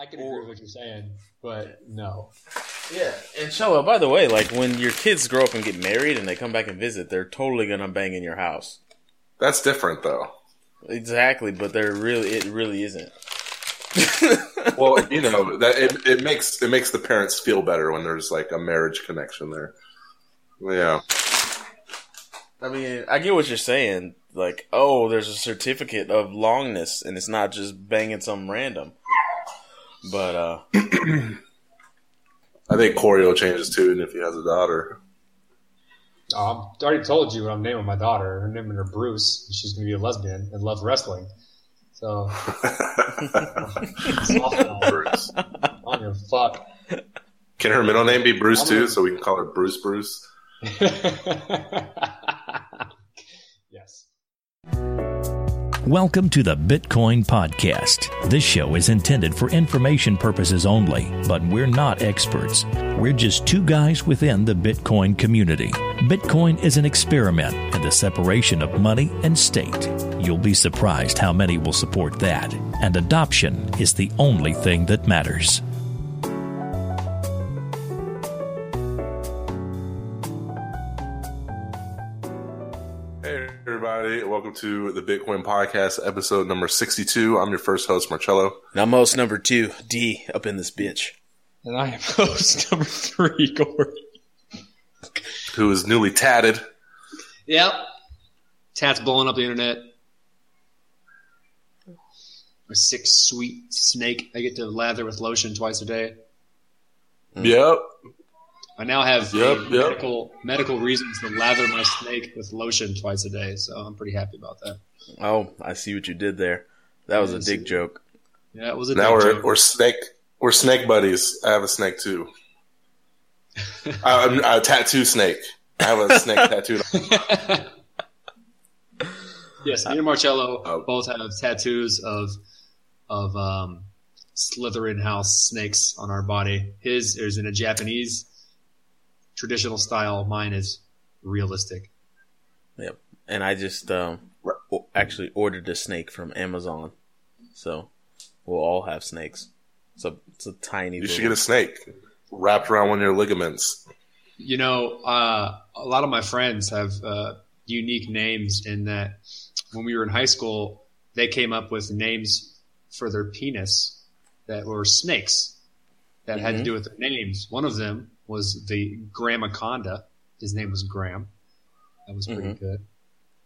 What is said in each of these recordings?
I can agree with what you're saying, but no. Yeah, and Chella, uh, by the way, like when your kids grow up and get married and they come back and visit, they're totally gonna bang in your house. That's different though. Exactly, but they're really it really isn't. well, you know that it, it makes it makes the parents feel better when there's like a marriage connection there. Yeah. I mean, I get what you're saying. Like, oh, there's a certificate of longness, and it's not just banging some random. But uh I think Corey will change his tune if he has a daughter. Oh, I already told you what I'm naming my daughter. I'm naming her Bruce. She's going to be a lesbian and love wrestling. So, Bruce. Give a fuck. Can her middle name be Bruce too, so we can call her Bruce Bruce? yes. Welcome to the Bitcoin Podcast. This show is intended for information purposes only, but we're not experts. We're just two guys within the Bitcoin community. Bitcoin is an experiment in the separation of money and state. You'll be surprised how many will support that, and adoption is the only thing that matters. Welcome to the Bitcoin Podcast, episode number 62. I'm your first host, Marcello. And I'm host number two, D, up in this bitch. And I am host number three, Corey. Who is newly tatted. Yep. Tats blowing up the internet. A sick, sweet snake I get to lather with lotion twice a day. Yep. I now have Yep, yep. medical medical reasons to lather my snake with lotion twice a day, so I'm pretty happy about that. Oh, I see what you did there. That was a Yes. dick joke. Yeah, it was a Now dick we're joke. we're snake we're snake buddies. I have a snake too. I'm a tattoo snake. I have a snake tattooed. yes, me and Marcello Oh. both have tattoos of of um, Slytherin house snakes on our body. His is in a Japanese traditional style. Mine is realistic. Yep. And I just um, actually ordered a snake from Amazon, so we'll all have snakes. It's a it's a tiny. You little, should get a snake wrapped around one of your ligaments. You know, uh, a lot of my friends have uh, unique names in that when we were in high school, they came up with names for their penis that were snakes that had to Mhm. do with their names. One of them was the Gramaconda. His name was Graham. That was pretty Mhm. good.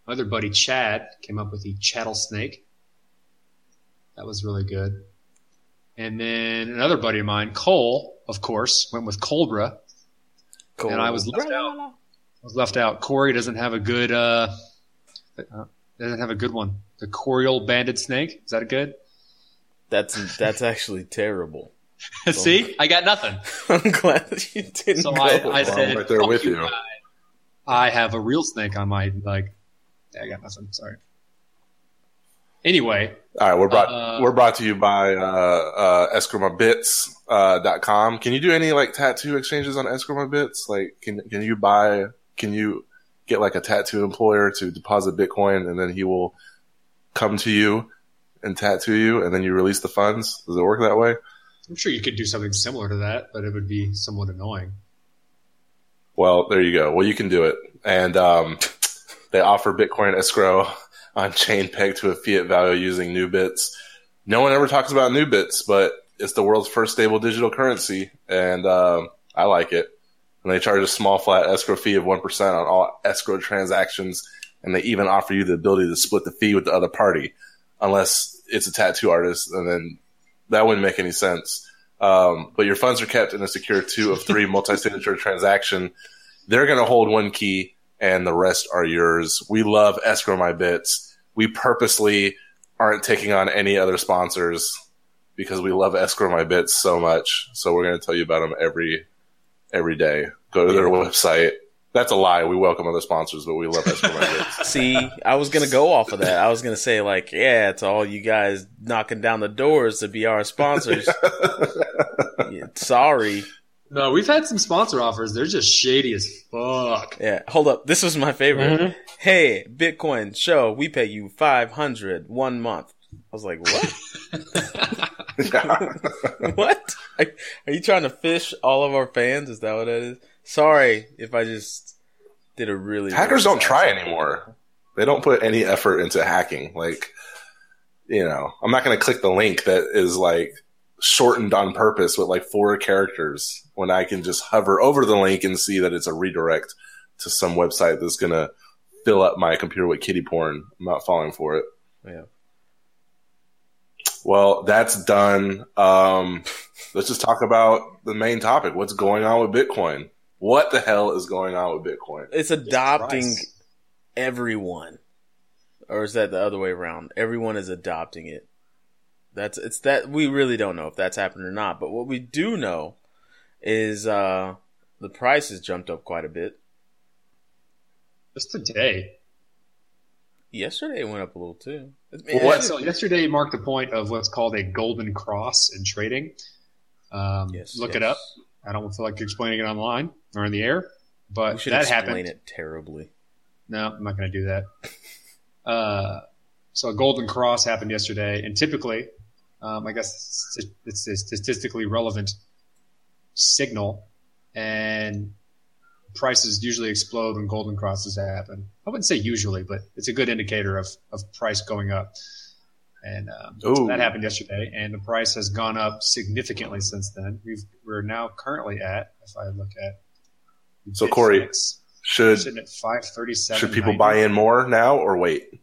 My other buddy Chad came up with the Chattel Snake. That was really good. And then another buddy of mine, Cole, of course, went with Cobra. Cool. and I was left out. was left out. Corey doesn't have a good uh, uh, doesn't have a good one. The Corial banded snake is that a good? That's that's actually terrible. See, I got nothing. I'm glad that you didn't So go. I, I Well, I'm said, right there with you." guy. I have a real snake on my like. I got nothing. Sorry. Anyway, All right, we're brought Uh, we're brought to you by uh, uh, escrowmybits uh, com. Can you do any like tattoo exchanges on EscrowMyBits? Like, can can you buy? Can you get like a tattoo employer to deposit Bitcoin and then he will come to you and tattoo you, and then you release the funds? Does it work that way? I'm sure you could do something similar to that, but it would be somewhat annoying. Well, there you go. Well, you can do it, and um, they offer Bitcoin escrow on chain pegged to a fiat value using NuBits. No one ever talks about NuBits, but it's the world's first stable digital currency, and um, I like it. And they charge a small flat escrow fee of one percent on all escrow transactions, and they even offer you the ability to split the fee with the other party, unless it's a tattoo artist, and then that wouldn't make any sense. Um, but your funds are kept in a secure two of three multi-signature transaction. They're going to hold one key, and the rest are yours. We love escrow my bits. We purposely aren't taking on any other sponsors because we love escrow my bits so much. So we're going to tell you about them every every day. Go to their website. That's a lie. We welcome other sponsors, but we love escrow my. See, I was gonna go off of that. I was gonna say like, yeah, to all you guys knocking down the doors to be our sponsors. Yeah, sorry. No, we've had some sponsor offers. They're just shady as fuck. Yeah, hold up. This was my favorite. Mhm. Hey, Bitcoin show, we pay you five hundred one month. I was like, what? What? Are, are you trying to phish all of our fans? Is that what that is? Sorry if I just did a really. Hackers don't try anymore. They don't put any effort into hacking. Like, you know, I'm not going to click the link that is like shortened on purpose with like four characters when I can just hover over the link and see that it's a redirect to some website that's going to fill up my computer with kitty porn. I'm not falling for it. Yeah. Well, that's done. Um, let's just talk about the main topic. What's going on with Bitcoin? What the hell is going on with Bitcoin? It's adopting Christ. everyone, or is that the other way around? Everyone is adopting it. That's it's that we really don't know if that's happened or not. But what we do know is uh the price has jumped up quite a bit. Just today. Yesterday it went up a little too. What? So yesterday marked the point of what's called a golden cross in trading. Um, Yes, look yes. it up. I don't feel like explaining it online or in the air, but We should that explain happened. it terribly. No, I'm not going to do that. Uh, so a golden cross happened yesterday, and typically, um, I guess it's, it's a statistically relevant signal, and prices usually explode when golden crosses happen. I wouldn't say usually, but it's a good indicator of, of price going up. And um, Ooh. that happened yesterday, and the price has gone up significantly since then. We've, we're now currently at, if I look at, So, Corey, Bitfinex, Should at five thirty seven. should people buy in more now or wait?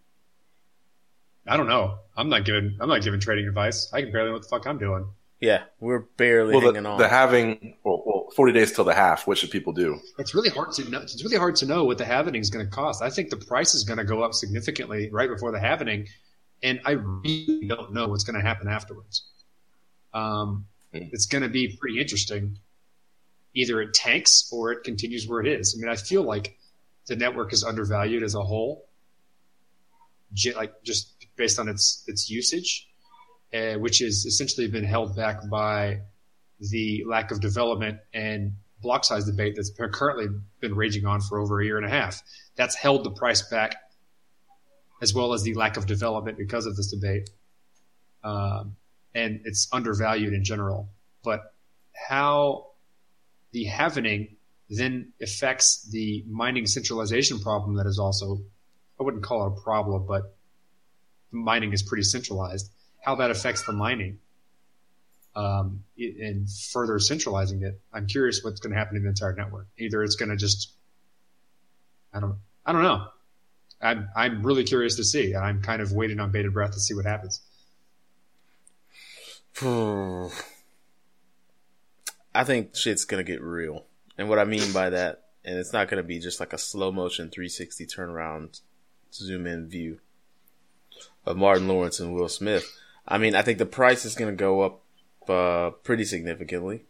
I don't know. I'm not giving. I'm not giving trading advice. I can barely know what the fuck I'm doing. Yeah, we're barely Well, hanging the, on. the having well, well, 40 days till the half. What should people do? It's really hard to know. It's really hard to know what the halvening is going to cost. I think the price is going to go up significantly right before the halvening, and I really don't know what's going to happen afterwards. Um, Hmm. it's going to be pretty interesting. Either it tanks or it continues where it is. I mean, I feel like the network is undervalued as a whole, j- like just based on its its usage, uh, which has essentially been held back by the lack of development and block size debate that's currently been raging on for over a year and a half. That's held the price back, as well as the lack of development because of this debate. Um, and it's undervalued in general. But how the halvening then affects the mining centralization problem that is also, I wouldn't call it a problem, but mining is pretty centralized. How that affects the mining um, and further centralizing it. I'm curious what's going to happen in the entire network. Either it's going to just, I don't, I don't know. I'm, I'm really curious to see. I'm kind of waiting on bated breath to see what happens. I think shit's gonna get real. And what I mean by that, and it's not gonna be just like a slow motion 360 turnaround zoom in view of Martin Lawrence and Will Smith. I mean, I think the price is gonna go up uh, pretty significantly.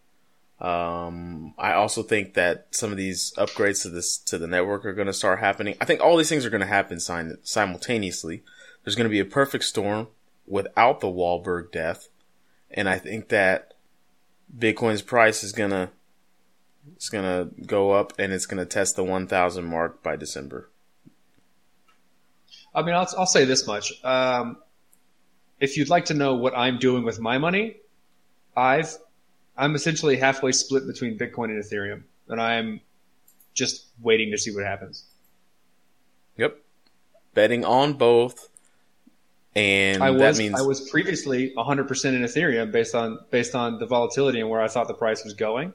Um, I also think that some of these upgrades to this to the network are going to start happening. I think all these things are going to happen sim- simultaneously. There's going to be a perfect storm without the Wahlberg death, and I think that Bitcoin's price is gonna it's gonna go up and it's gonna test the 1,000 mark by December. I mean, I'll, I'll say this much. Um, if you'd like to know what I'm doing with my money, I've I'm essentially halfway split between Bitcoin and Ethereum, and I'm just waiting to see what happens. Yep, betting on both, and I that was means I was previously 100% in Ethereum based on based on the volatility and where I thought the price was going,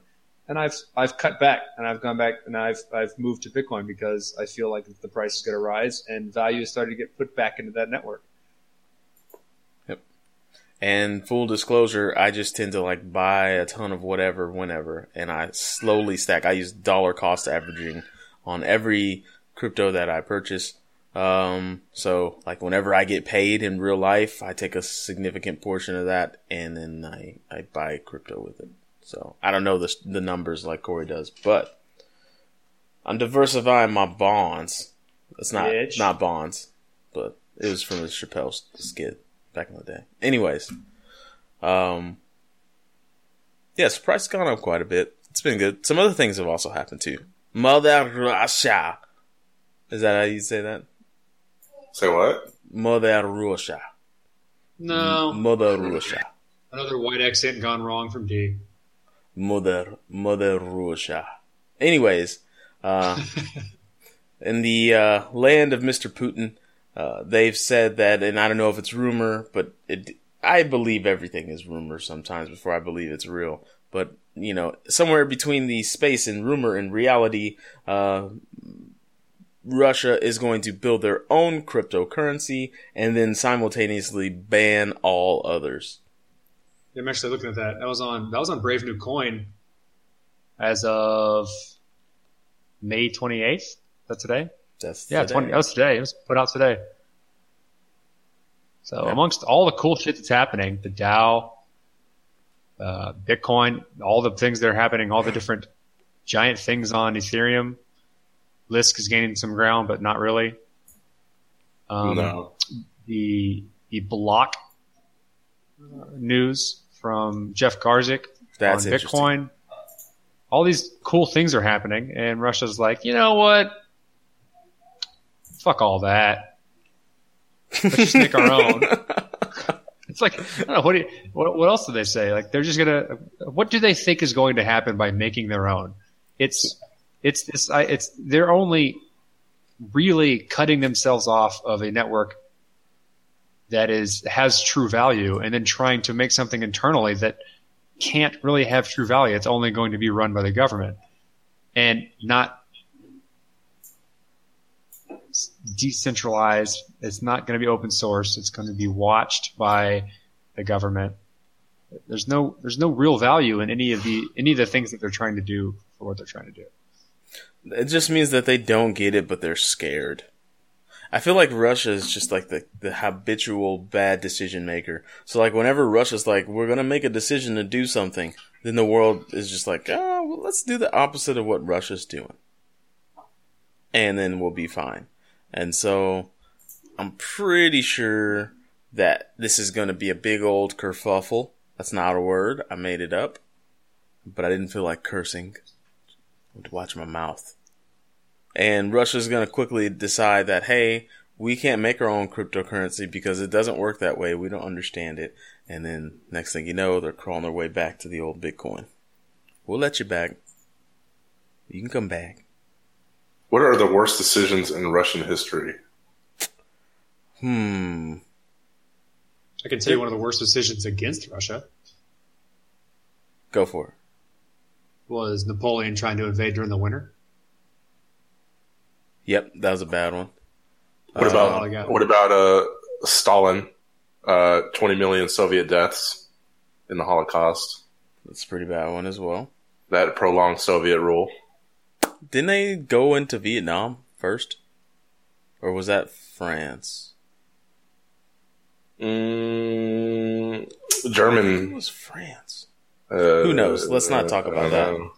and I've I've cut back and I've gone back and I've I've moved to Bitcoin because I feel like the price is going to rise and value is starting to get put back into that network. And full disclosure, I just tend to like buy a ton of whatever whenever, and I slowly stack. I use dollar cost averaging on every crypto that I purchase. Um, so like whenever I get paid in real life, I take a significant portion of that and then I, I buy crypto with it. So I don't know the, the numbers like Corey does, but I'm diversifying my bonds. It's not, Bitch. not bonds, but it was from the Chappelle skit back in the day. Anyways, um, yes, price has gone up quite a bit. It's been good. Some other things have also happened too. Mother Russia. Is that how you say that? Say what? Mother Russia. No, Mother Russia. another white accent gone wrong from D. Mother, Mother Russia. Anyways, uh, in the uh, land of Mr. Putin, uh, they've said that, and I don't know if it's rumor, but it, I believe everything is rumor sometimes before I believe it's real. But you know, somewhere between the space and rumor and reality, uh, Russia is going to build their own cryptocurrency and then simultaneously ban all others. I'm actually looking at that. That was on that was on Brave New Coin as of May 28th. That's today. That's Yeah, today. 20, that was today. It was put out today. So Yeah. amongst all the cool shit that's happening, the DAO, uh, Bitcoin, all the things that are happening, all the different giant things on Ethereum, Lisk is gaining some ground, but not really. Um, no. The the block uh, news from Jeff Garzik That's on. Bitcoin. All these cool things are happening, and Russia's like, you know what? Fuck all that. Let's just make our own. It's like I don't know what, do you, what what else do they say? Like they're just gonna. What do they think is going to happen by making their own? It's it's this. I, it's they're only really cutting themselves off of a network that is has true value, and then trying to make something internally that can't really have true value. It's only going to be run by the government and not decentralized. It's not going to be open source. It's going to be watched by the government. There's no there's no real value in any of the any of the things that they're trying to do for what they're trying to do. It just means that they don't get it, but they're scared. I feel like Russia is just like the, the habitual bad decision maker. So like whenever Russia's like, we're gonna make a decision to do something, then the world is just like, oh, well, let's do the opposite of what Russia's doing. And then we'll be fine. And so I'm pretty sure that this is gonna be a big old kerfuffle. That's not a word. I made it up. But I didn't feel like cursing. I had to watch my mouth. And Russia's going to quickly decide that, hey, we can't make our own cryptocurrency because it doesn't work that way. We don't understand it. And then next thing you know, they're crawling their way back to the old Bitcoin. We'll let you back. You can come back. What are the worst decisions in Russian history? Hmm. I can tell you one of the worst decisions against Russia Go for it. was Napoleon trying to invade during the winter. Yep, that was a bad one. What Uh, about got- what about uh, Stalin? Uh, Twenty million Soviet deaths in the Holocaust. That's a pretty bad one as well. That prolonged Soviet rule. Didn't they go into Vietnam first? Or was that France? Mm, It German. was France. Uh, Who knows? Let's not talk about that. uh,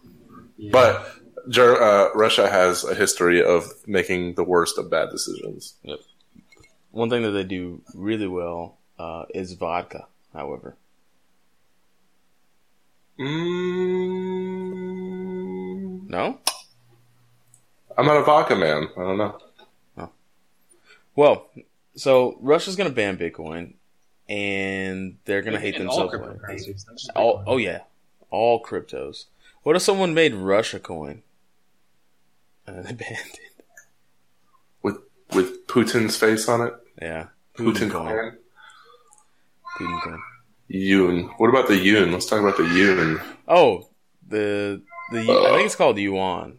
But uh, Russia has a history of making the worst of bad decisions. Yep. One thing that they do really well uh, is vodka, however. Mm, No? I'm not a vodka man. I don't know. Oh. Well, so Russia's going to ban Bitcoin, and they're going to hate And all themselves. for it. cryptocurrencies, not just All, oh, yeah. All cryptos. What if someone made Russia coin? And they banned it. With with Putin's face on it. Yeah. Putin coin. coin. Putin coin. Yoon. What about the Yoon? Let's talk about the Yoon. Oh, the, the, I think it's called yuan.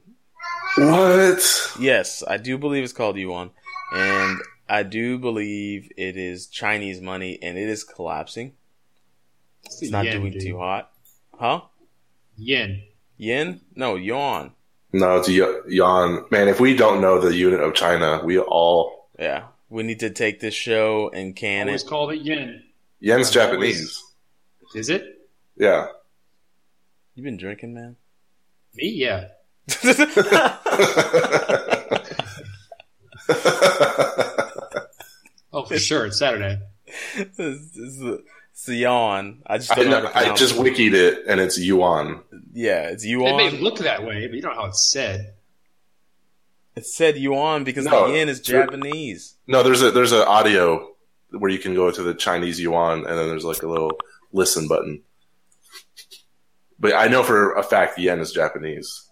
What? Yes, I do believe it's called yuan, and I do believe it is Chinese money, and it is collapsing. It's It's not yen, doing dude. too hot, huh? Yen. Yen? No, yuan. No, it's y- Yan. Man, if we don't know the unit of China, we all. Yeah, we need to take this show and can Always it. called it yen. Yen's I've Japanese. Is it? Yeah. You been drinking, man? Me? Yeah. Oh, for sure. It's Saturday. it's, it's, the- it's the yawn. I just I, don't know. know, I just it. wikied it, and it's yuan. yeah, it's yuan. It may look that way, but you don't know how it's said. It said yuan because No, the yen is. Japanese. No, there's a there's an audio where you can go to the Chinese yuan, and then there's like a little listen button. But I know for a fact the yen is Japanese.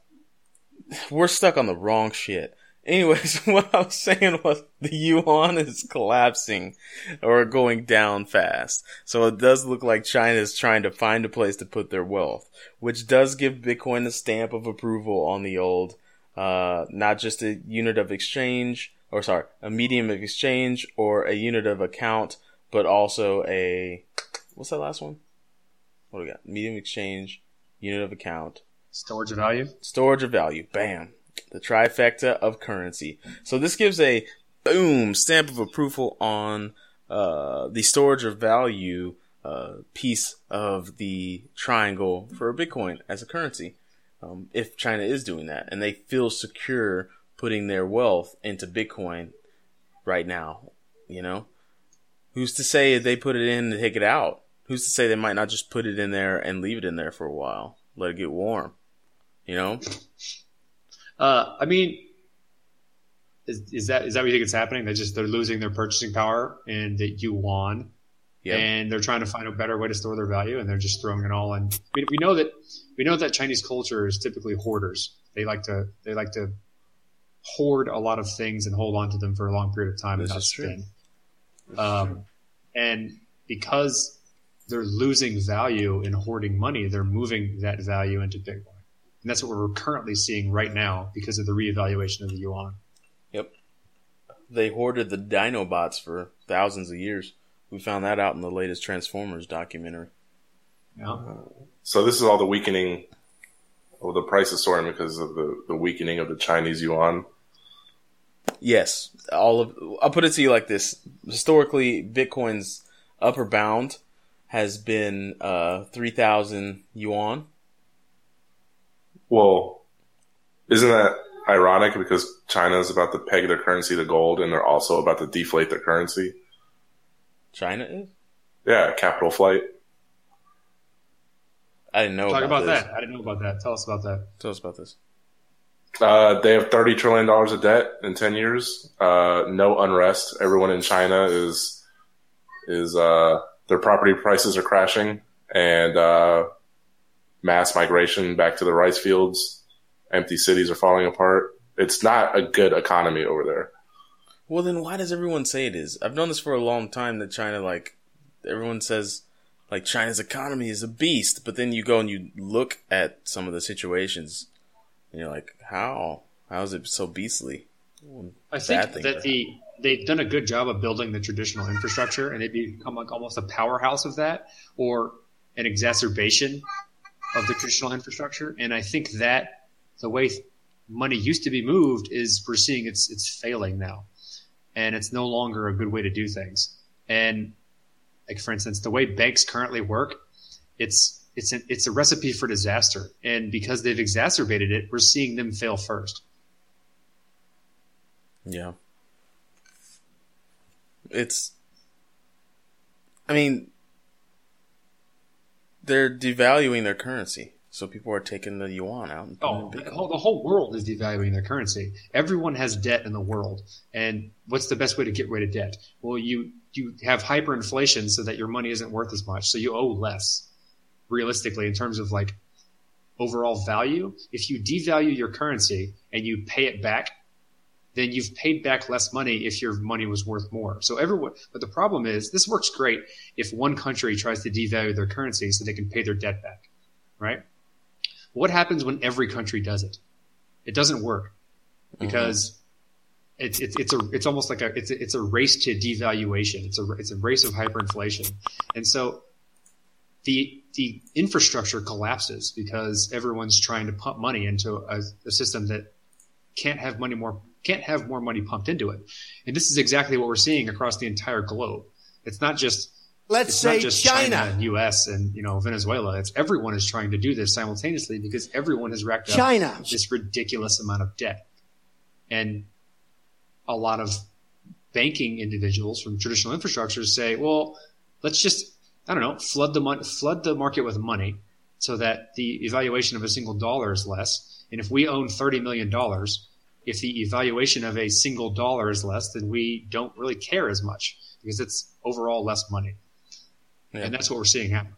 We're stuck on the wrong shit. Anyways, what I was saying was the yuan is collapsing or going down fast. So it does look like China is trying to find a place to put their wealth, which does give Bitcoin a stamp of approval on the old, uh, not just a unit of exchange, or sorry, a medium of exchange or a unit of account, but also a, what's that last one? What do we got? Medium exchange, unit of account, Storage of value. storage of value. Bam. The trifecta of currency. So this gives a boom stamp of approval on uh, the storage of value uh, piece of the triangle for Bitcoin as a currency. Um, if China is doing that and they feel secure putting their wealth into Bitcoin right now, you know, who's to say they put it in and take it out? Who's to say they might not just put it in there and leave it in there for a while, let it get warm? You know, Uh, I mean, is, is that is that what you think it's happening? They just they're losing their purchasing power in the yuan, yeah. and they're trying to find a better way to store their value, and they're just throwing it all in. We, we know that we know that Chinese culture is typically hoarders. They like to they like to hoard a lot of things and hold on to them for a long period of time This and is true. Um, and because they're losing value in hoarding money, they're moving that value into Bitcoin. And that's what we're currently seeing right now because of the reevaluation of the yuan. Yep. They hoarded the Dinobots for thousands of years. We found that out in the latest Transformers documentary. Yeah. So this is all the weakening, or the price is soaring because of the, the weakening of the Chinese yuan. Yes, all of I'll put it to you like this: historically, Bitcoin's upper bound has been uh, three thousand yuan. Well, isn't that ironic because China is about to peg their currency to gold and they're also about to deflate their currency? China is. Yeah, capital flight. I didn't know Talk about, this. that. I didn't know about that. Tell us about that. Tell us about this. Uh, they have thirty trillion dollars of debt in ten years. Uh, no unrest. Everyone in China is is uh, their property prices are crashing, and uh, mass migration back to the rice fields. Empty cities are falling apart. It's not a good economy over there. Well, then why does everyone say it is? I've known this for a long time that China, like, everyone says, like, China's economy is a beast, but then you go and you look at some of the situations, and you're like, how? How is it so beastly? I think that are the they've done a good job of building the traditional infrastructure, and they've become like almost a powerhouse of that, or an exacerbation of the traditional infrastructure. And I think that the way money used to be moved is we're seeing it's it's failing now, and it's no longer a good way to do things. And like for instance, the way banks currently work, it's it's an, it's a recipe for disaster. And because they've exacerbated it, we're seeing them fail first. Yeah. It's. I mean, they're devaluing their currency, so people are taking the yuan out. And Oh, the whole, the whole world is devaluing their currency. Everyone has debt in the world, and what's the best way to get rid of debt? Well, you you have hyperinflation so that your money isn't worth as much, so you owe less. Realistically, in terms of like overall value, if you devalue your currency and you pay it back, then you've paid back less money if your money was worth more. So everyone, but the problem is this works great if one country tries to devalue their currency so they can pay their debt back, right? What happens when every country does it? It doesn't work mm-hmm. because it's, it's it's a it's almost like a it's a, it's a race to devaluation. It's a it's a race of hyperinflation, and so the the infrastructure collapses because everyone's trying to pump money into a, a system that can't have money more can't have more money pumped into it. And this is exactly what we're seeing across the entire globe. It's not just Let's say just China, China. and U.S. and you know Venezuela. It's everyone is trying to do this simultaneously because everyone has racked up China. this ridiculous amount of debt, and a lot of banking individuals from traditional infrastructures say, "Well, let's just I don't know flood the mon- flood the market with money so that the evaluation of a single dollar is less. And if we own thirty million dollars, if the evaluation of a single dollar is less, then we don't really care as much because it's overall less money, Yeah. and that's what we're seeing happen.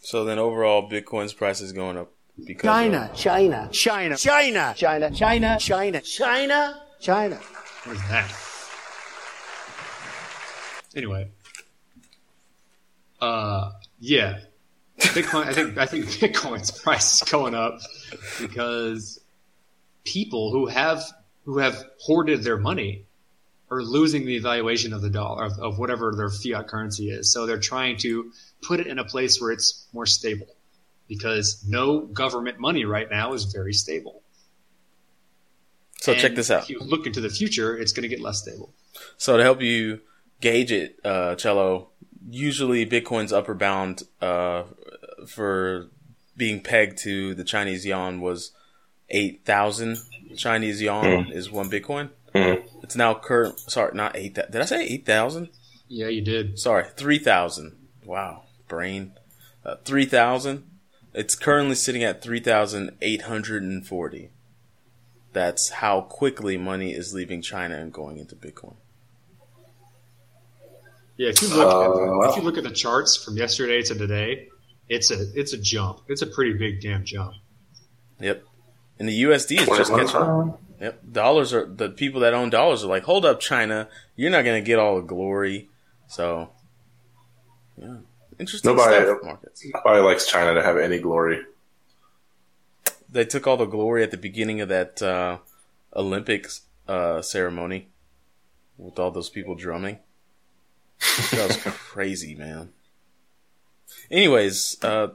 So then overall, Bitcoin's price is going up because China, of- China, China, China, China, China, China, China, China. Where's that? Anyway, uh, yeah, Bitcoin. I think I think Bitcoin's price is going up because people who have who have hoarded their money are losing the valuation of the dollar of, of whatever their fiat currency is. So they're trying to put it in a place where it's more stable because no government money right now is very stable. So check this out. If you look into the future, it's going to get less stable. So to help you gauge it, uh, Cello, usually Bitcoin's upper bound uh, for being pegged to the Chinese yuan was eight thousand Chinese yuan is one Bitcoin. Mhm. It's now current. Sorry, not eight. Did I say eight thousand? Yeah, you did. Sorry, three thousand. Wow, brain. Uh, three thousand. It's currently sitting at three thousand eight hundred and forty. That's how quickly money is leaving China and going into Bitcoin. Yeah, if you look Uh, at the, if you look at the charts from yesterday to today, it's a it's a jump. It's a pretty big damn jump. Yep. And the USD is just catching up. Yep. Dollars are the people that own dollars are like, hold up, China, you're not going to get all the glory. So, yeah, interesting Nobody- stuff. Markets. Nobody likes China to have any glory. They took all the glory at the beginning of that uh, Olympics uh, ceremony with all those people drumming. That was crazy, man. Anyways, uh,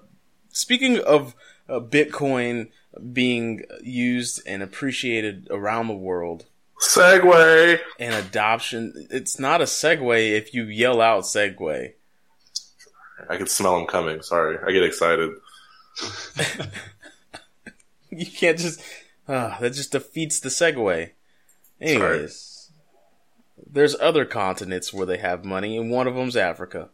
speaking of uh, Bitcoin being used and appreciated around the world segue. and adoption, it's not a segue if you yell out segue. I can smell them coming. Sorry, I get excited. You can't just, uh, that just defeats the segue. Anyways, there's other continents where they have money, and one of them's Africa.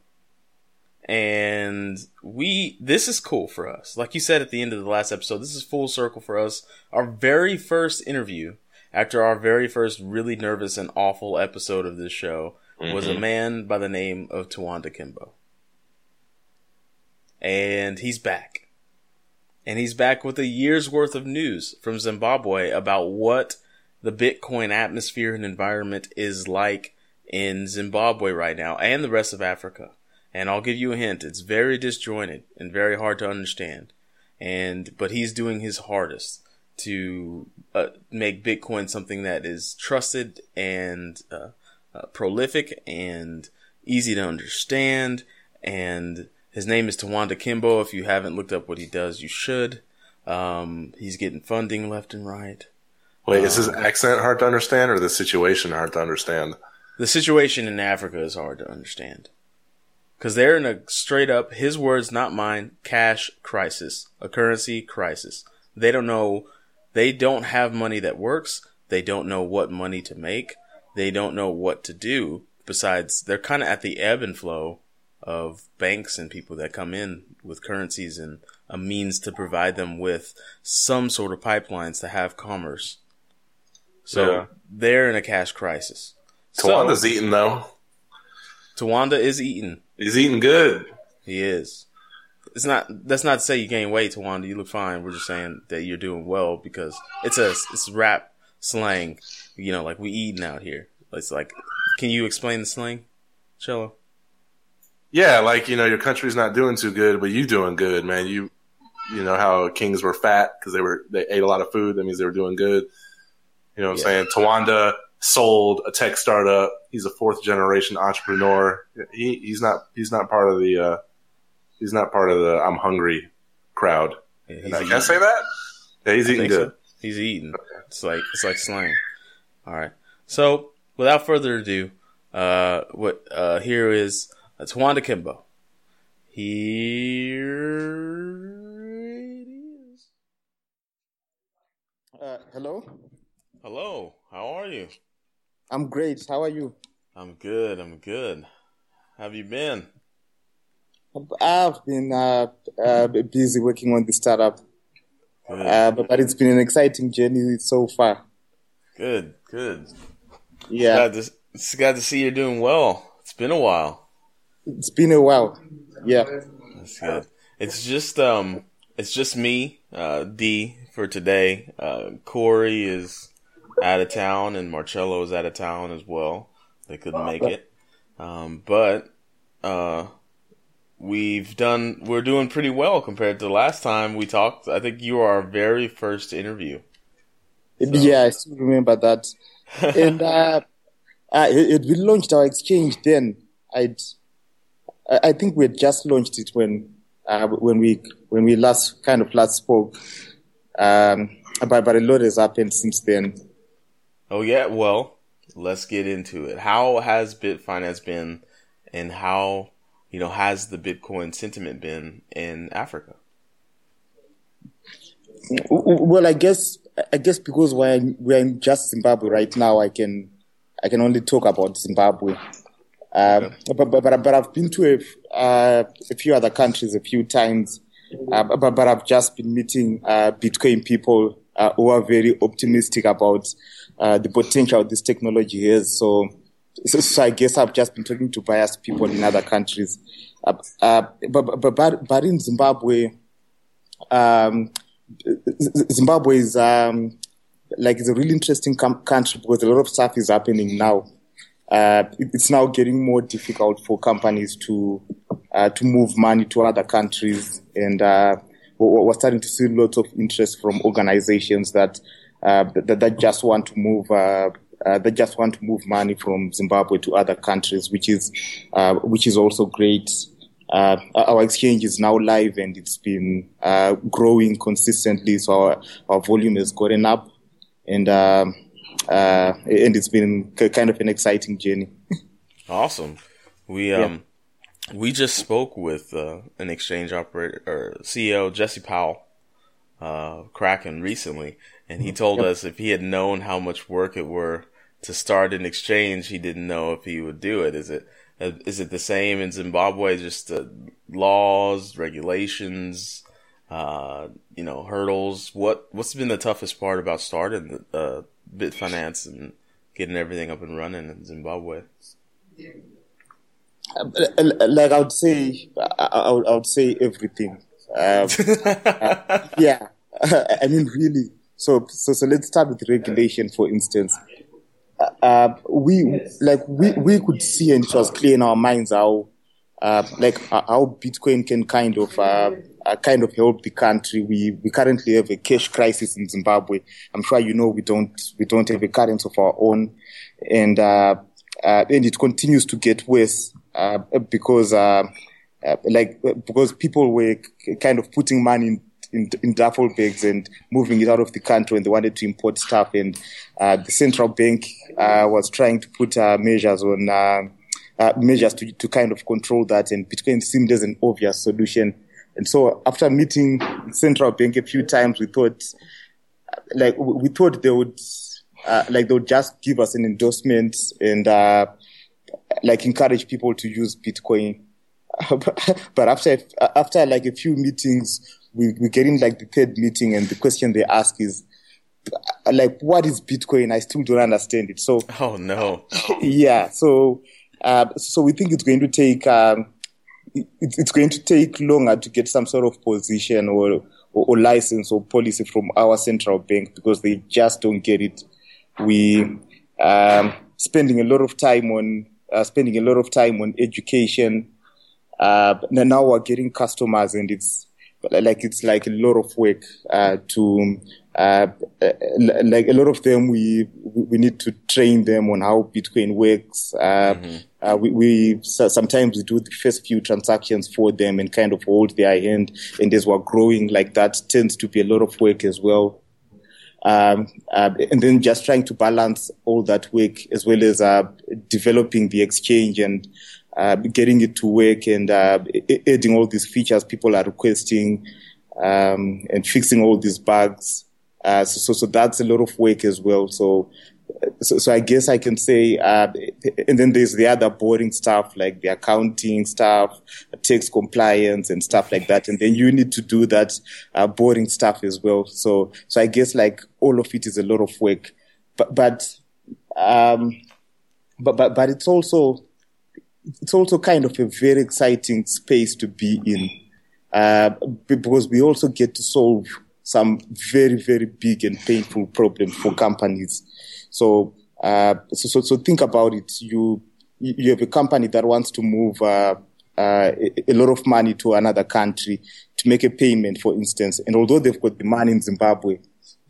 And we, this is cool for us. Like you said at the end of the last episode, this is full circle for us. Our very first interview after our very first really nervous and awful episode of this show was a mm-hmm. man by the name of Tawanda Kembo. And he's back. And he's back with a year's worth of news from Zimbabwe about what the Bitcoin atmosphere and environment is like in Zimbabwe right now and the rest of Africa. And I'll give you a hint. It's very disjointed and very hard to understand. And, but he's doing his hardest to uh, make Bitcoin something that is trusted and uh, uh, prolific and easy to understand. And his name is Tawanda Kembo. If you haven't looked up what he does, you should. Um, he's getting funding left and right. Wait, is his Um, accent hard to understand or the situation hard to understand? The situation in Africa is hard to understand. Because they're in a straight up, his words, not mine, cash crisis, a currency crisis. They don't know, they don't have money that works. They don't know what money to make. They don't know what to do. Besides, they're kind of at the ebb and flow of banks and people that come in with currencies and a means to provide them with some sort of pipelines to have commerce. So Yeah. they're in a cash crisis. Tawanda's so, eating though. Tawanda is eating. He's eating good. He is. It's not. That's not to say you gain weight, Tawanda. You look fine. We're just saying that you're doing well because it's a it's rap slang. You know, like we eating out here. It's like, can you explain the slang, Cello? Yeah, like you know, your country's not doing too good, but you doing good, man. You, you know how kings were fat because they were they ate a lot of food. That means they were doing good. You know what I'm Yeah. saying? Tawanda sold a tech startup. He's a fourth generation entrepreneur. He he's not he's not part of the uh, he's not part of the I'm hungry crowd. Yeah, Can I say that? Yeah, he's I eating good. so. He's eating. It's like it's like slang. All right. So without further ado, uh, what uh, here is uh, Tawanda Kembo. Here it is. Uh, hello, Hello. How are you? I'm great. How are you? I'm good. I'm good. How have you been? I've been uh, uh, busy working on the startup, uh, but, but it's been an exciting journey so far. good. Good. Yeah, Glad to It's glad to see you're doing well. It's been a while. It's been a while. Yeah. That's good. It's just um, it's just me, uh, D for today. Uh, Corey is out of town and Marcello is out of town as well. They couldn't make it. Um, but uh, we've done we're doing pretty well compared to the last time we talked. I think you were our very first interview. So. Yeah, I still remember that. and uh, uh, it, it, we launched our exchange then. I'd I think we had just launched it when uh, when we when we last kind of last spoke. Um, but but a lot has happened since then. Oh yeah, well, let's get into it. How has Bitfinance been, and how you know has the Bitcoin sentiment been in Africa? Well, I guess I guess because we're we're in just Zimbabwe right now, I can I can only talk about Zimbabwe. Uh, but, but, but, I've been to a, uh, a few other countries a few times. Uh, but, but I've just been meeting uh, Bitcoin people uh, who are very optimistic about uh, the potential this technology has. So, so, so, I guess I've just been talking to biased people in other countries. but, but, but, but in Zimbabwe, um, Zimbabwe is um, like it's a really interesting com- country because a lot of stuff is happening now uh, it's now getting more difficult for companies to uh, to move money to other countries, and uh, we're starting to see lots of interest from organizations that uh, that, that, just want to move. Uh, uh, that just want to move money from Zimbabwe to other countries, which is which is also great. our exchange is now live and it's been growing consistently, so our, our volume has gotten up, and um, uh, and it's been kind of an exciting journey. awesome. We um yeah. we just spoke with uh, an exchange operator or CEO Jesse Powell, uh, Kraken recently, and he told yep. us if he had known how much work it were to start an exchange, he didn't know if he would do it. Is it uh, it the same in Zimbabwe? Just uh, laws, regulations, uh, you know, hurdles. What what's been the toughest part about starting the, uh, Bitfinance and getting everything up and running in Zimbabwe? Like I would say, I would, I would say everything. Um, uh, yeah, I mean really. So, so, so let's start with regulation, for instance. Uh, uh, we like we we could see, and it was clear in our minds how uh, like uh, how Bitcoin can kind of uh, uh, kind of help the country. We we currently have a cash crisis in Zimbabwe. I'm sure you know we don't we don't have a currency of our own, and and it continues to get worse because like because people were kind of putting money in in, in duffel bags and moving it out of the country and they wanted to import stuff. And uh, the central bank uh, was trying to put uh, measures on uh, measures to, to kind of control that. And Bitcoin seemed as an obvious solution. And so after meeting central bank a few times, we thought, like, we thought they would, uh, like, they would just give us an endorsement and, uh, like, encourage people to use Bitcoin. but after, after like a few meetings, we, we get in like the third meeting and the question they ask is, like, what is Bitcoin? I still don't understand it. So, oh no. yeah. So, uh, so we think it's going to take um, it, it's going to take longer to get some sort of position or, or, or license or policy from our central bank because they just don't get it. We um, spending a lot of time on uh, spending a lot of time on education. Uh, now we're getting customers, and it's like it's like a lot of work uh, to uh, like a lot of them we we need to train them on how bitcoin works uh, mm-hmm. uh, we, we sometimes we do the first few transactions for them and kind of hold their hand and as we're growing like that tends to be a lot of work as well um, uh, and then just trying to balance all that work as well as uh, developing the exchange and uh, getting it to work and uh, adding all these features people are requesting um, and fixing all these bugs. Uh, so, so, so, that's a lot of work as well. So, so, so I guess I can say, uh, and then there's the other boring stuff like the accounting stuff, tax compliance and stuff like that. And then you need to do that uh, boring stuff as well. So, so I guess like all of it is a lot of work, but, but, um, but, but, but it's also, it's also kind of a very exciting space to be in, uh, because we also get to solve some very, very big and painful problems for companies. So, uh, so, so, so think about it. You, you have a company that wants to move, uh, uh, a, lot of money to another country to make a payment, for instance. And although they've got the money in Zimbabwe,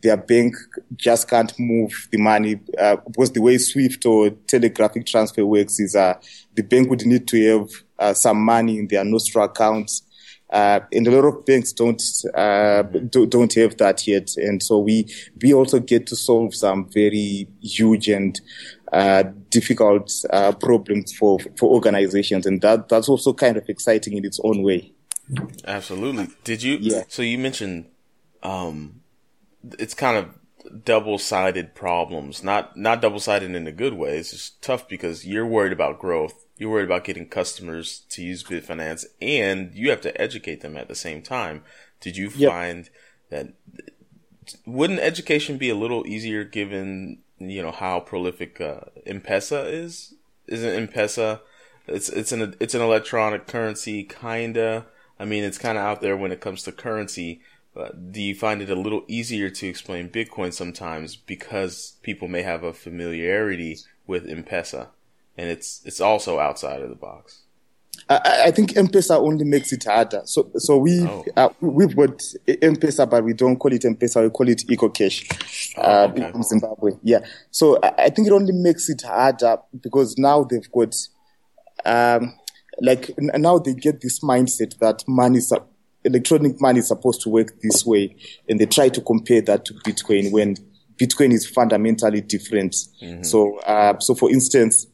their bank just can't move the money uh, because the way SWIFT or telegraphic transfer works is uh, the bank would need to have uh, some money in their Nostro accounts. Uh, and a lot of banks don't, uh, don't have that yet. And so we, we also get to solve some very huge and uh, difficult uh, problems for for organizations, and that that's also kind of exciting in its own way. Absolutely. Did you? Yeah. So you mentioned um, it's kind of double sided problems. Not not double sided in a good way. It's just tough because you're worried about growth. You're worried about getting customers to use Bitfinance, and you have to educate them at the same time. Did you yep. find that? Wouldn't education be a little easier given you know how prolific uh, M-Pesa is. Isn't M-Pesa? It's it's an it's an electronic currency, kinda. I mean, it's kind of out there when it comes to currency. But do you find it a little easier to explain Bitcoin sometimes because people may have a familiarity with M-Pesa, and it's it's also outside of the box? I, I think M-Pesa only makes it harder. So, so we oh. uh, we've got M-Pesa, but we don't call it M-Pesa. We call it EcoCash uh, oh, okay. in Zimbabwe. Yeah. So I, I, think it only makes it harder because now they've got, um, like now they get this mindset that money is electronic money is supposed to work this way, and they try to compare that to Bitcoin when Bitcoin is fundamentally different. Mm-hmm. So, uh, so for instance,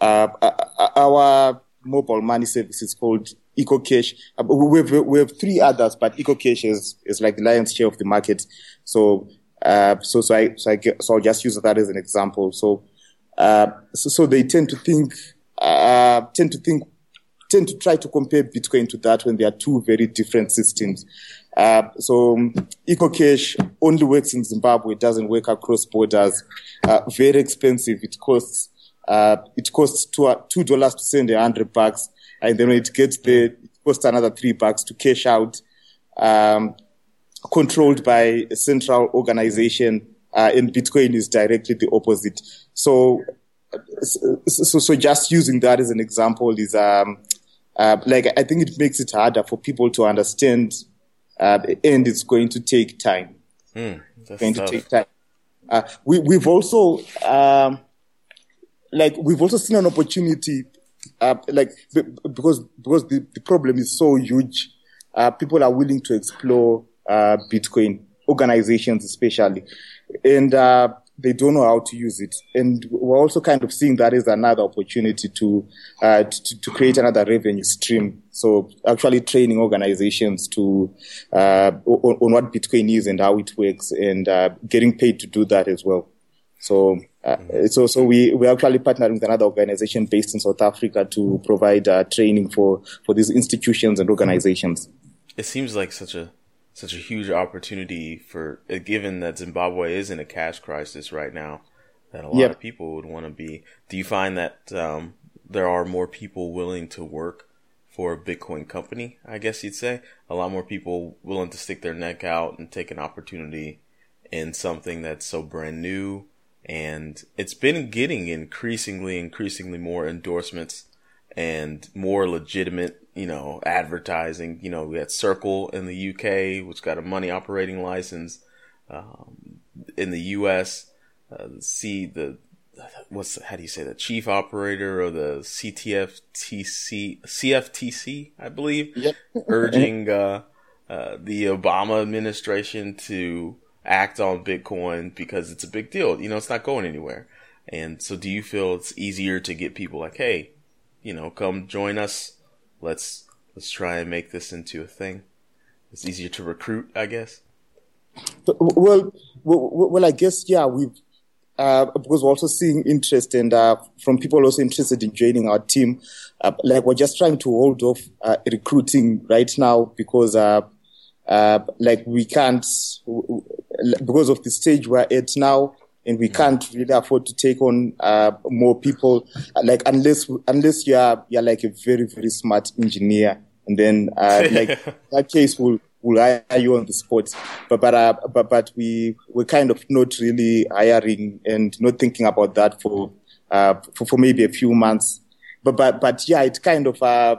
uh, uh our mobile money service is called EcoCash. Uh, we have, we have three others, but EcoCash is, is like the lion's share of the market. So, uh, so, so I, so I get, so I'll just use that as an example. So, uh, so, so they tend to think, uh, tend to think, tend to try to compare Bitcoin to that when they are two very different systems. Uh, so um, EcoCash only works in Zimbabwe. It doesn't work across borders. Uh, very expensive. It costs uh, it costs two two dollars to send a hundred bucks, and then when it gets there, it costs another three bucks to cash out. Um, controlled by a central organization, uh, and Bitcoin is directly the opposite. So, so, so just using that as an example is, um, uh, like I think it makes it harder for people to understand, uh, and it's going to take time. Mm, going tough. to take time. Uh, we, we've also, um, like we've also seen an opportunity, uh, like because because the, the problem is so huge, uh, people are willing to explore uh, Bitcoin organizations especially, and uh, they don't know how to use it. And we're also kind of seeing that as another opportunity to, uh, to, to create another revenue stream. So actually training organizations to, uh, on, on, what Bitcoin is and how it works and, uh, getting paid to do that as well. So, uh, so, so we, we're actually partnering with another organization based in South Africa to provide uh, training for, for these institutions and organizations. It seems like such a, such a huge opportunity for, uh, given that Zimbabwe is in a cash crisis right now, that a lot yep. of people would want to be. Do you find that, um, there are more people willing to work for a Bitcoin company? I guess you'd say a lot more people willing to stick their neck out and take an opportunity in something that's so brand new and it's been getting increasingly, increasingly more endorsements and more legitimate, you know, advertising. You know, we had Circle in the UK, which got a money operating license. Um, in the US, uh, see the what's how do you say the chief operator or the CTFTC CFTC, I believe, yep. urging uh, uh, the Obama administration to act on Bitcoin because it's a big deal. You know, it's not going anywhere. And so do you feel it's easier to get people like, hey, you know, come join us. Let's let's try and make this into a thing. It's easier to recruit, I guess. Well, well, well I guess yeah, we've uh, because we're also seeing interest and uh, from people also interested in joining our team. Uh, like we're just trying to hold off uh, recruiting right now because uh, uh, like we can't because of the stage we're at now, and we can't really afford to take on uh, more people. Like unless unless you are you're like a very very smart engineer, and then uh, like that case will will hire you on the spot. But but uh, but but we we're kind of not really hiring and not thinking about that for uh, for, for maybe a few months. But but but yeah, it kind of uh,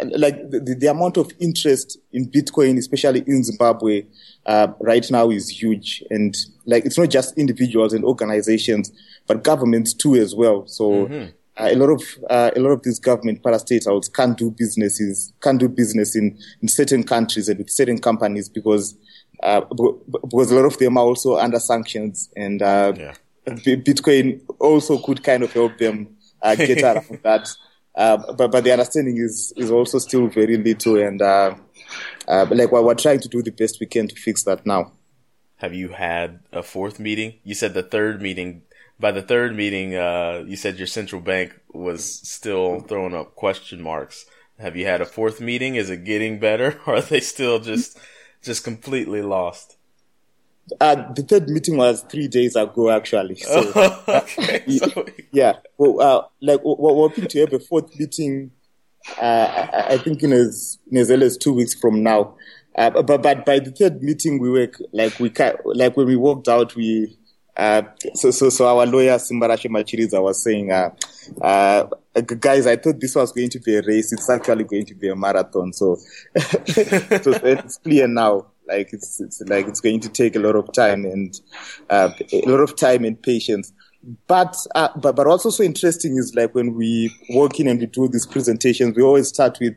like the, the amount of interest in Bitcoin, especially in Zimbabwe, uh, right now is huge. And like, it's not just individuals and organizations, but governments too as well. So mm-hmm. uh, a lot of, uh, a lot of these government parastatals can't do businesses, can't do business in, in certain countries and with certain companies because, uh, because a lot of them are also under sanctions and, uh, yeah. Bitcoin also could kind of help them uh, get out of that. Uh, but but the understanding is is also still very little, and uh, uh, like we're, we're trying to do the best we can to fix that now. Have you had a fourth meeting? You said the third meeting. By the third meeting, uh, you said your central bank was still throwing up question marks. Have you had a fourth meeting? Is it getting better, or are they still just just completely lost? Uh, the third meeting was three days ago, actually. So, okay. uh, yeah, well, uh, like we're hoping to have a fourth meeting. Uh, I think in as in as early as two weeks from now. Uh, but but by the third meeting, we were like we like when we walked out, we uh, so so so our lawyer Simbarashe Machiriza was saying, guys, I thought this was going to be a race. It's actually going to be a marathon. So so it's clear now like it's, it's like it's going to take a lot of time and uh, a lot of time and patience. But, uh, but but also so interesting is like when we walk in and we do these presentations, we always start with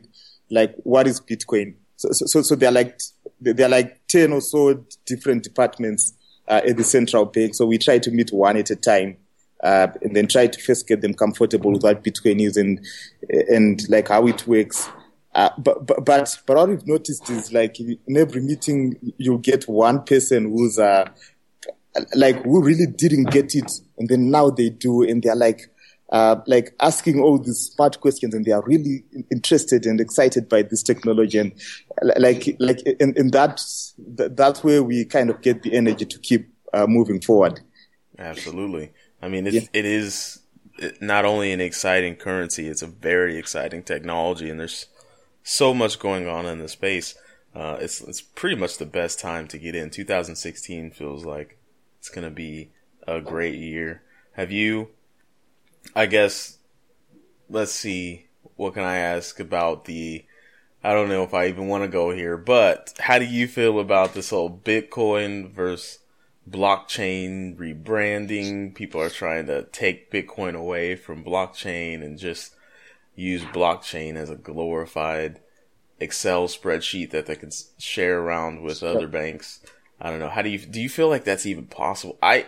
like what is Bitcoin. So so so they're like they're like ten or so different departments uh, at the central bank. So we try to meet one at a time. Uh, and then try to first get them comfortable with what Bitcoin is and and like how it works. Uh, but, but, but, but what we've noticed is like in every meeting, you get one person who's, uh, like who really didn't get it. And then now they do. And they're like, uh, like asking all these smart questions and they are really interested and excited by this technology. And like, like, in, in that, that's where we kind of get the energy to keep uh, moving forward. Absolutely. I mean, yeah. it is not only an exciting currency, it's a very exciting technology and there's, so much going on in the space. Uh, it's it's pretty much the best time to get in. 2016 feels like it's gonna be a great year. Have you? I guess. Let's see. What can I ask about the? I don't know if I even want to go here, but how do you feel about this whole Bitcoin versus blockchain rebranding? People are trying to take Bitcoin away from blockchain and just use blockchain as a glorified Excel spreadsheet that they can share around with other banks. I don't know. How do you do? You feel like that's even possible? I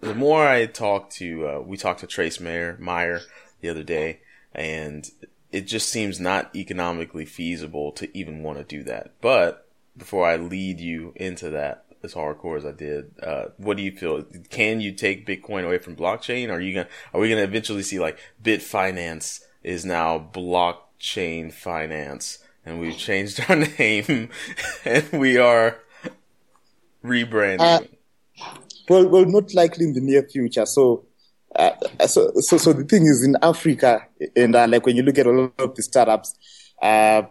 the more I talk to, uh, we talked to Trace Mayer Meyer the other day, and it just seems not economically feasible to even want to do that. But before I lead you into that as hardcore as I did, uh, what do you feel? Can you take Bitcoin away from blockchain? Are you gonna? Are we gonna eventually see like Bitfinance? Is now blockchain finance and we've changed our name and we are rebranding. Uh, well, well, not likely in the near future. So, uh, so, so, so the thing is in Africa, and uh, like when you look at a lot of the startups, uh,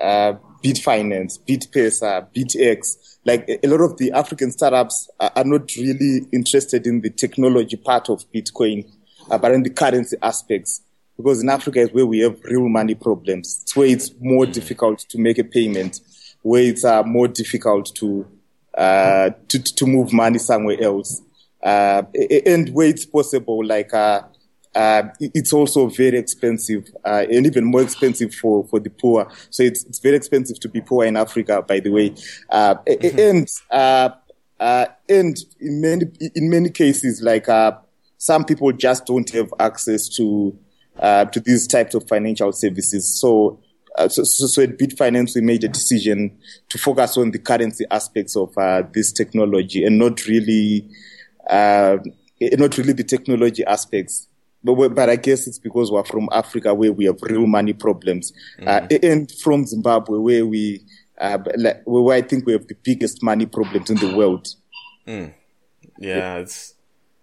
uh, Bitfinance, Bitpesa, BitX, like a lot of the African startups are, are not really interested in the technology part of Bitcoin, uh, but in the currency aspects because in Africa is where we have real money problems. It's where it's more difficult to make a payment, where it's uh, more difficult to, uh, to, to move money somewhere else. Uh, and where it's possible, like, uh, uh, it's also very expensive, uh, and even more expensive for, for the poor. So it's, it's very expensive to be poor in Africa, by the way. Mm-hmm. And, and in many, in many cases, like, some people just don't have access to, uh, to these types of financial services. So, uh, so, so, at Bitfinance, we made a decision to focus on the currency aspects of uh, this technology and not really, uh, not really the technology aspects. But, but I guess it's because we're from Africa where we have real money problems, mm. and from Zimbabwe where we, uh, where I think we have the biggest money problems in the world. Mm. Yeah, it's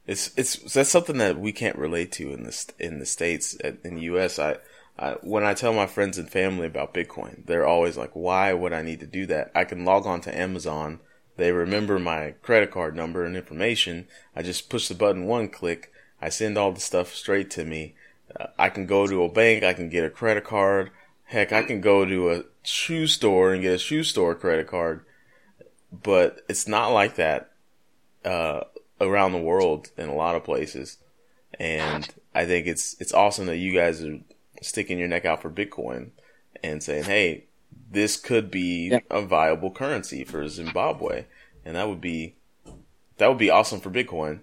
it's it's that's something that we can't relate to in the in the states in the U.S. I, I when I tell my friends and family about Bitcoin, they're always like, "Why would I need to do that? I can log on to Amazon." They remember my credit card number and information. I just push the button one click. I send all the stuff straight to me. Uh, I can go to a bank. I can get a credit card. Heck, I can go to a shoe store and get a shoe store credit card. But it's not like that uh, around the world in a lot of places. And I think it's it's awesome that you guys are sticking your neck out for Bitcoin and saying, "Hey, this could be yeah. a viable currency for Zimbabwe," and that would be that would be awesome for Bitcoin.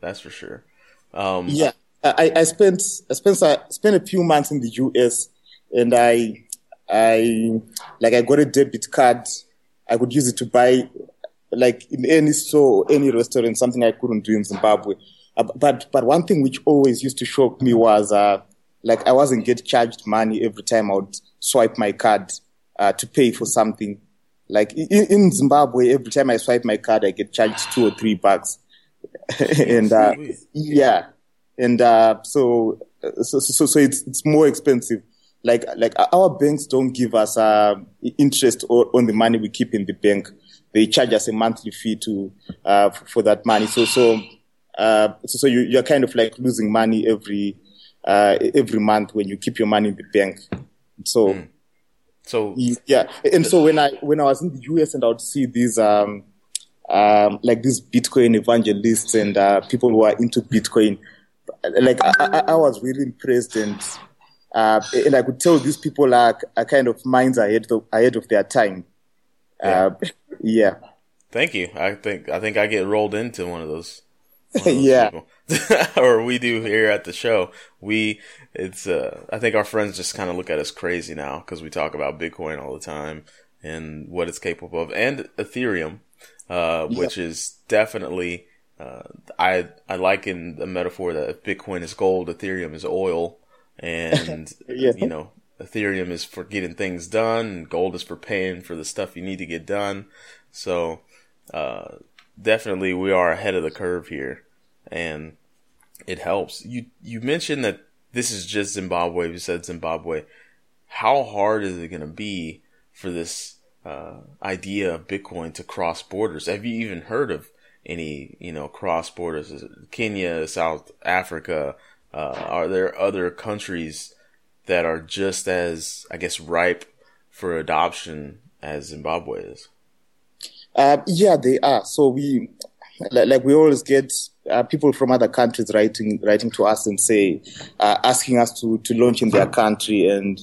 That's for sure. Um, yeah, I, I spent I spent I spent a few months in the US, and I I like I got a debit card. I could use it to buy like in any store, any restaurant, something I couldn't do in Zimbabwe. Uh, but but one thing which always used to shock me was uh, like I wasn't get charged money every time I would swipe my card uh, to pay for something. Like in, in, Zimbabwe, every time I swipe my card, I get charged two or three bucks. and uh, yeah, and uh, so, so so so it's it's more expensive. Like like our banks don't give us uh, interest on the money we keep in the bank they charge us a monthly fee to uh, for that money. So so uh, so, so you, you're kind of like losing money every uh, every month when you keep your money in the bank. So. Mm. So yeah, and so when I when I was in the US and I would see these um, um, like these Bitcoin evangelists and uh, people who are into Bitcoin, like I, I, I was really impressed and uh, and I could tell these people are, are kind of minds ahead of, ahead of their time. Yeah. Uh, yeah. Thank you. I think I think I get rolled into one of those. One of those yeah. or we do here at the show. We it's uh I think our friends just kind of look at us crazy now because we talk about Bitcoin all the time and what it's capable of, and Ethereum, uh, yeah. which is definitely. Uh, I I liken the metaphor that if Bitcoin is gold, Ethereum is oil, and yeah. you know Ethereum is for getting things done, gold is for paying for the stuff you need to get done. So, uh, definitely we are ahead of the curve here, and it helps. You you mentioned that this is just Zimbabwe. You said Zimbabwe. How hard is it going to be for this uh, idea of Bitcoin to cross borders? Have you even heard of any you know cross borders? Kenya, South Africa. Uh, are there other countries that are just as, I guess, ripe for adoption as Zimbabwe is? Uh, yeah, they are. So we, like, we always get uh, people from other countries writing writing to us and say, uh, asking us to to launch in their country, and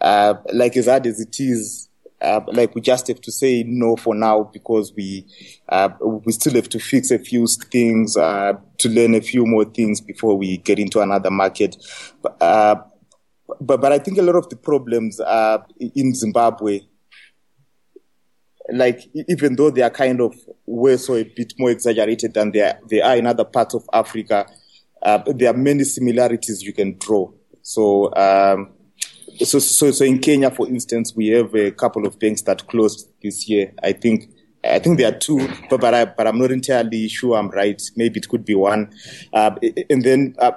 uh, like as hard as it is, uh, like we just have to say no for now because we uh, we still have to fix a few things, to learn a few more things before we get into another market. But, but but I think a lot of the problems are in Zimbabwe. Like even though they are kind of worse or a bit more exaggerated than they are, they are in other parts of Africa, uh, there are many similarities you can draw. So, um, so so so in Kenya, for instance, we have a couple of banks that closed this year. I think I think there are two, but but, I, but I'm not entirely sure I'm right. Maybe it could be one. Uh, and then, uh,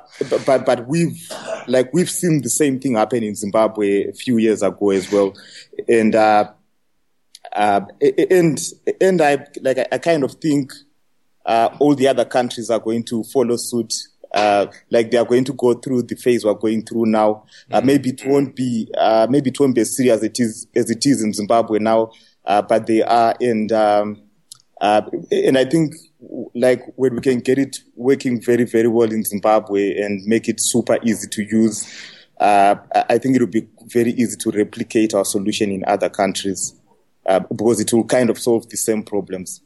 but but we've like we've seen the same thing happen in Zimbabwe a few years ago as well, and uh, uh and and I like I, kind of think uh, all the other countries are going to follow suit. Uh, like they are going to go through the phase we're going through now. Uh, mm-hmm. maybe it won't be, uh, maybe it won't be as serious as it is, as it is in Zimbabwe now but they are, and um, uh, and I think like when we can get it working very very well in Zimbabwe and make it super easy to use, uh, I think it will be very easy to replicate our solution in other countries uh, because it will kind of solve the same problems.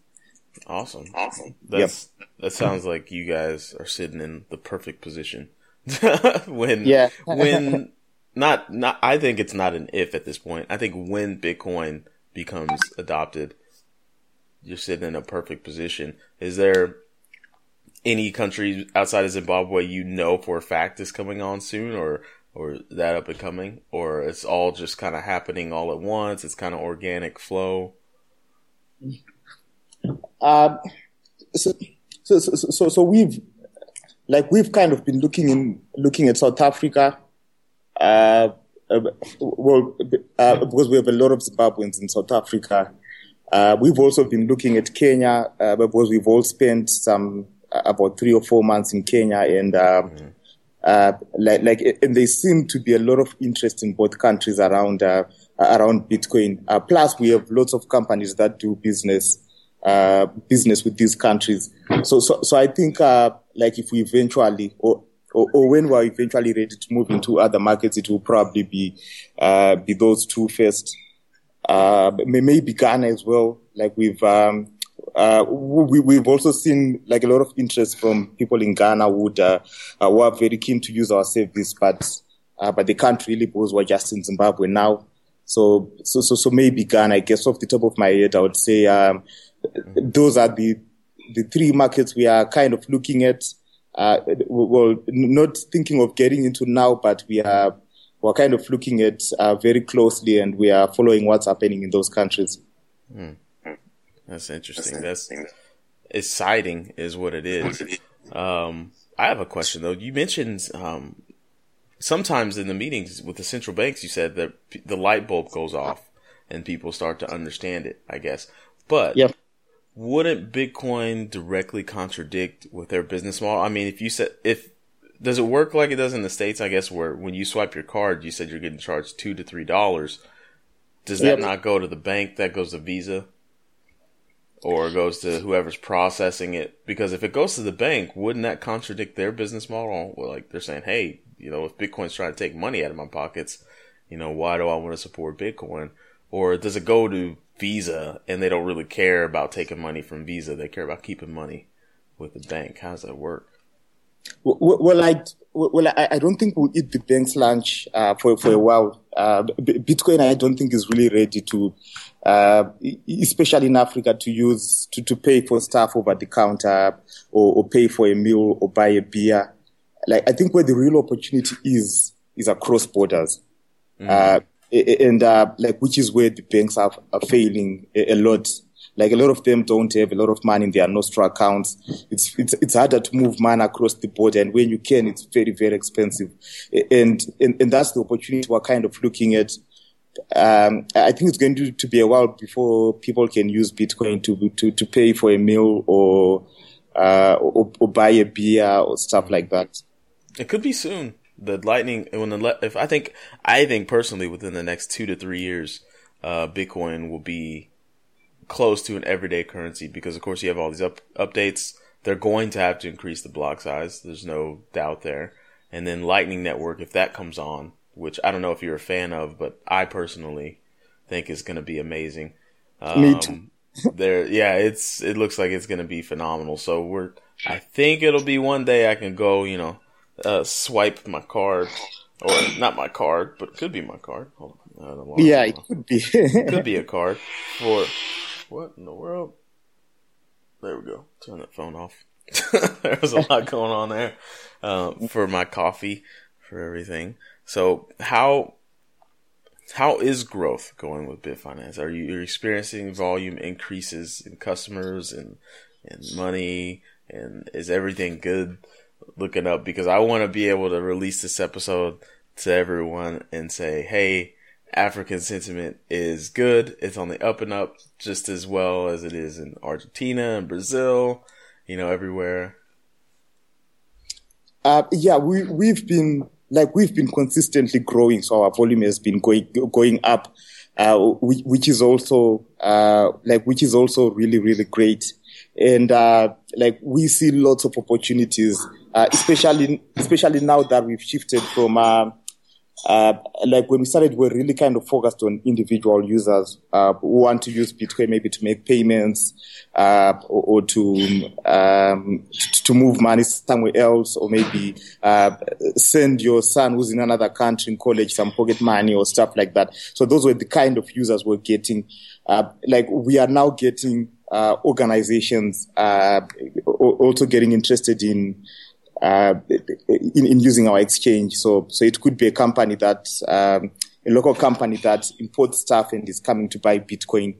Awesome, awesome. That's yep. that sounds like you guys are sitting in the perfect position when yeah when not not I think it's not an if at this point. I think when Bitcoin becomes adopted, you're sitting in a perfect position. Is there any country outside of Zimbabwe you know for a fact is coming on soon, or or that up and coming, or it's all just kind of happening all at once? It's kind of organic flow. Um, so, so, so, so, so we've like we've kind of been looking in looking at South Africa. Uh, uh, well, uh, because we have a lot of Zimbabweans in South Africa. Uh, we've also been looking at Kenya uh, because we've all spent some uh, about three or four months in Kenya, and mm-hmm. like, like, and there seem to be a lot of interest in both countries around around Bitcoin. plus, we have lots of companies that do business business with these countries. So, so, so I think like if we eventually or or, or, when we're eventually ready to move into other markets, it will probably be uh, be those two first. Uh, maybe Ghana as well. Like we've um, uh, we, we've also seen like a lot of interest from people in Ghana who would uh, uh, are very keen to use our service, but uh, but they can't really because we're just in Zimbabwe now. So so so so maybe Ghana. I guess off the top of my head, I would say um, those are the the three markets we are kind of looking at. Uh, well, not thinking of getting into now, but we are we're kind of looking at uh, very closely, and we are following what's happening in those countries. Hmm. That's interesting. That's exciting, is what it is. Um, I have a question though. You mentioned um, sometimes in the meetings with the central banks, you said that the light bulb goes off and people start to understand it. I guess, but yep wouldn't Bitcoin directly contradict with their business model? I mean, if you said if does it work like it does in the states? I guess where when you swipe your card, you said you're getting charged two to three dollars. Does that not go to the bank? That goes to Visa, or goes to whoever's processing it? Because if it goes to the bank, wouldn't that contradict their business model? Well, like they're saying, hey, you know, if Bitcoin's trying to take money out of my pockets, you know, why do I want to support Bitcoin? Or does it go to Visa and they don't really care about taking money from Visa. They care about keeping money with the bank. How does that work? Well, well I well I, I don't think we'll eat the bank's lunch uh, for for a while. Uh, Bitcoin, I don't think is really ready to, uh, especially in Africa, to use to, to pay for stuff over the counter or, or pay for a meal or buy a beer. Like I think where the real opportunity is is across borders. Mm and uh, like which is where the banks are, are failing a, a, lot. Like a lot of them don't have a lot of money in their Nostro accounts. It's it's it's harder to move money across the border, and when you can, it's very very expensive. And and, and that's the opportunity we're kind of looking at. Um, I think it's going to, to be a while before people can use Bitcoin to to to pay for a meal or uh, or, or buy a beer or stuff like that. It could be soon the lightning when the if I think I think personally within the next two to three years, uh, Bitcoin will be close to an everyday currency because of course you have all these up, updates. They're going to have to increase the block size. There's no doubt there. And then Lightning Network, if that comes on, which I don't know if you're a fan of, but I personally think is going to be amazing. Um, Me too. there, yeah, it's it looks like it's going to be phenomenal. So we're, I think it'll be one day I can go, you know, uh, swipe my card, or not my card, but it could be my card. yeah, it could be. could be a card for what in the world? There we go. Turn that phone off. there was a lot going on there um, for my coffee, for everything. So how how is growth going with Bitfinance? Are you experiencing volume increases in customers and and money? And is everything good? Looking up because I want to be able to release this episode to everyone and say, hey, African sentiment is good. It's on the up and up just as well as it is in Argentina and Brazil, you know, everywhere. Uh, yeah, we, we've been, like, we've been consistently growing. So our volume has been going, going up, uh, which, which is also, uh, like, which is also really, really great. And, uh, like, we see lots of opportunities uh, especially especially now that we've shifted from uh, uh, like when we started, we are really kind of focused on individual users uh, who want to use Bitcoin maybe to make payments uh, or, or, to um, to move money somewhere else, or maybe uh, send your son who's in another country in college some pocket money or stuff like that. So those were the kind of users we're getting. like we are now getting organizations also getting interested in uh, in, in, using our exchange. So, so it could be a company that, um, a local company that imports stuff and is coming to buy Bitcoin,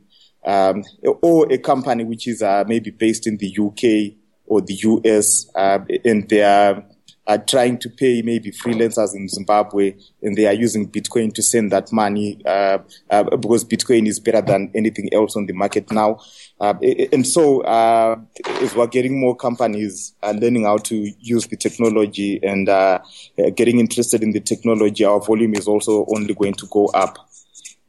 um, or a company which is uh, maybe based in the UK or the US, uh, and they are, are trying to pay maybe freelancers in Zimbabwe, and they are using Bitcoin to send that money uh, uh, because Bitcoin is better than anything else on the market now. Uh, and so, uh, as we're getting more companies uh, learning how to use the technology and uh, getting interested in the technology, our volume is also only going to go up.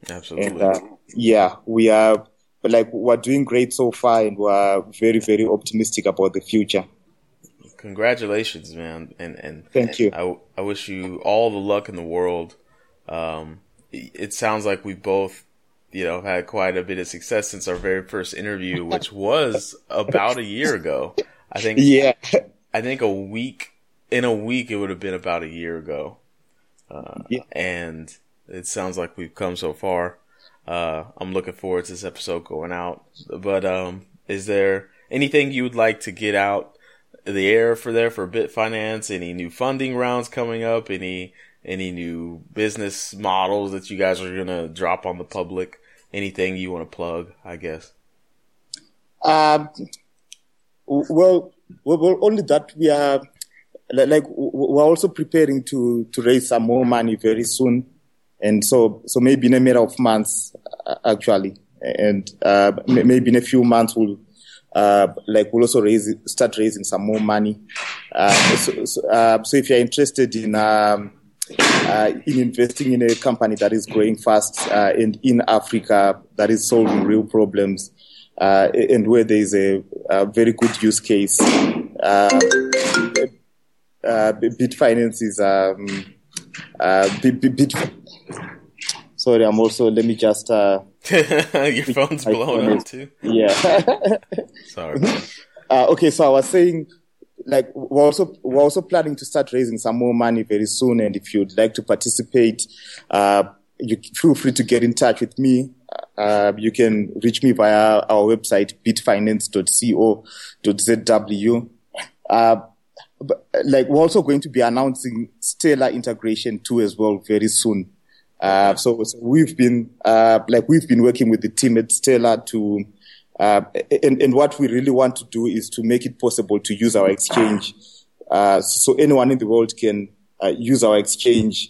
Absolutely. And, yeah, we are like we're doing great so far, and we're very, very optimistic about the future. Congratulations, man, and and thank you. I, I wish you all the luck in the world. Um, it sounds like we both, you know, had quite a bit of success since our very first interview, which was about a year ago. I think. Yeah. I think a week in a week it would have been about a year ago. Uh, yeah. And it sounds like we've come so far. Uh, I'm looking forward to this episode going out. But um, is there anything you would like to get out the air for there for Bitfinance Any new funding rounds coming up? Any any new business models that you guys are gonna drop on the public? Anything you want to plug? I guess. Um. Well, well, only that we are like we're also preparing to to raise some more money very soon and so so maybe in a matter of months actually and uh, maybe in a few months we'll uh, like we'll also raise start raising some more money uh, so, so, uh, so, if you're interested in um, uh, in investing in a company that is growing fast and in Africa that is solving real problems and where there is a, a, very good use case Bitfinance is um, Sorry, I'm also. Let me just. Your phone's blowing up too. Yeah. Sorry. Uh, okay, so I was saying, like, we're also we're also planning to start raising some more money very soon, and if you'd like to participate, uh, you feel free to get in touch with me. Uh, you can reach me via our website bitfinance.co.zw. Uh, but, like we're also going to be announcing Stellar integration too as well very soon. Uh, so, so, we've been uh, like we've been working with the team at Stellar to, uh, and, and what we really want to do is to make it possible to use our exchange, uh, so anyone in the world can uh, use our exchange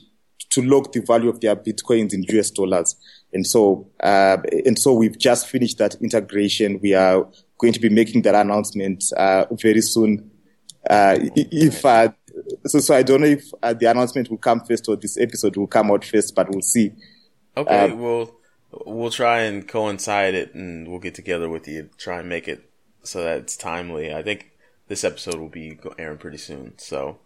to lock the value of their bitcoins in US dollars. And so, uh, and so we've just finished that integration. We are going to be making that announcement very soon. if so so I don't know if uh, the announcement will come first or this episode will come out first, but we'll see. Okay, um, we'll we'll try and coincide it, and we'll get together with you. Try and make it so that it's timely. I think this episode will be airing pretty soon. So,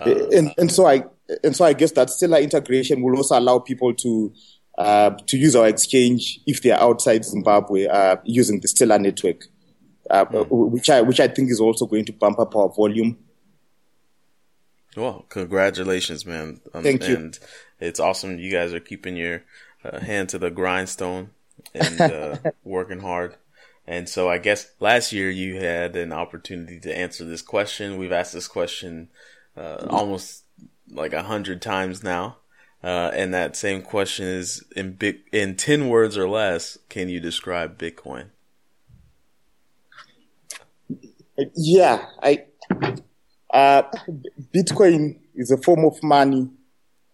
uh, and and so I and so I guess that stellar integration will also allow people to. Uh, to use our exchange if they are outside Zimbabwe uh, using the Stellar network, mm. which I which I think is also going to bump up our volume. Well, congratulations, man. Um, Thank you. And it's awesome you guys are keeping your uh, hand to the grindstone and uh, working hard. And so I guess last year you had an opportunity to answer this question. We've asked this question uh, almost like a hundred times now. Uh, and that same question is in big, in 10 words or less, can you describe Bitcoin? Yeah, I, uh, Bitcoin is a form of money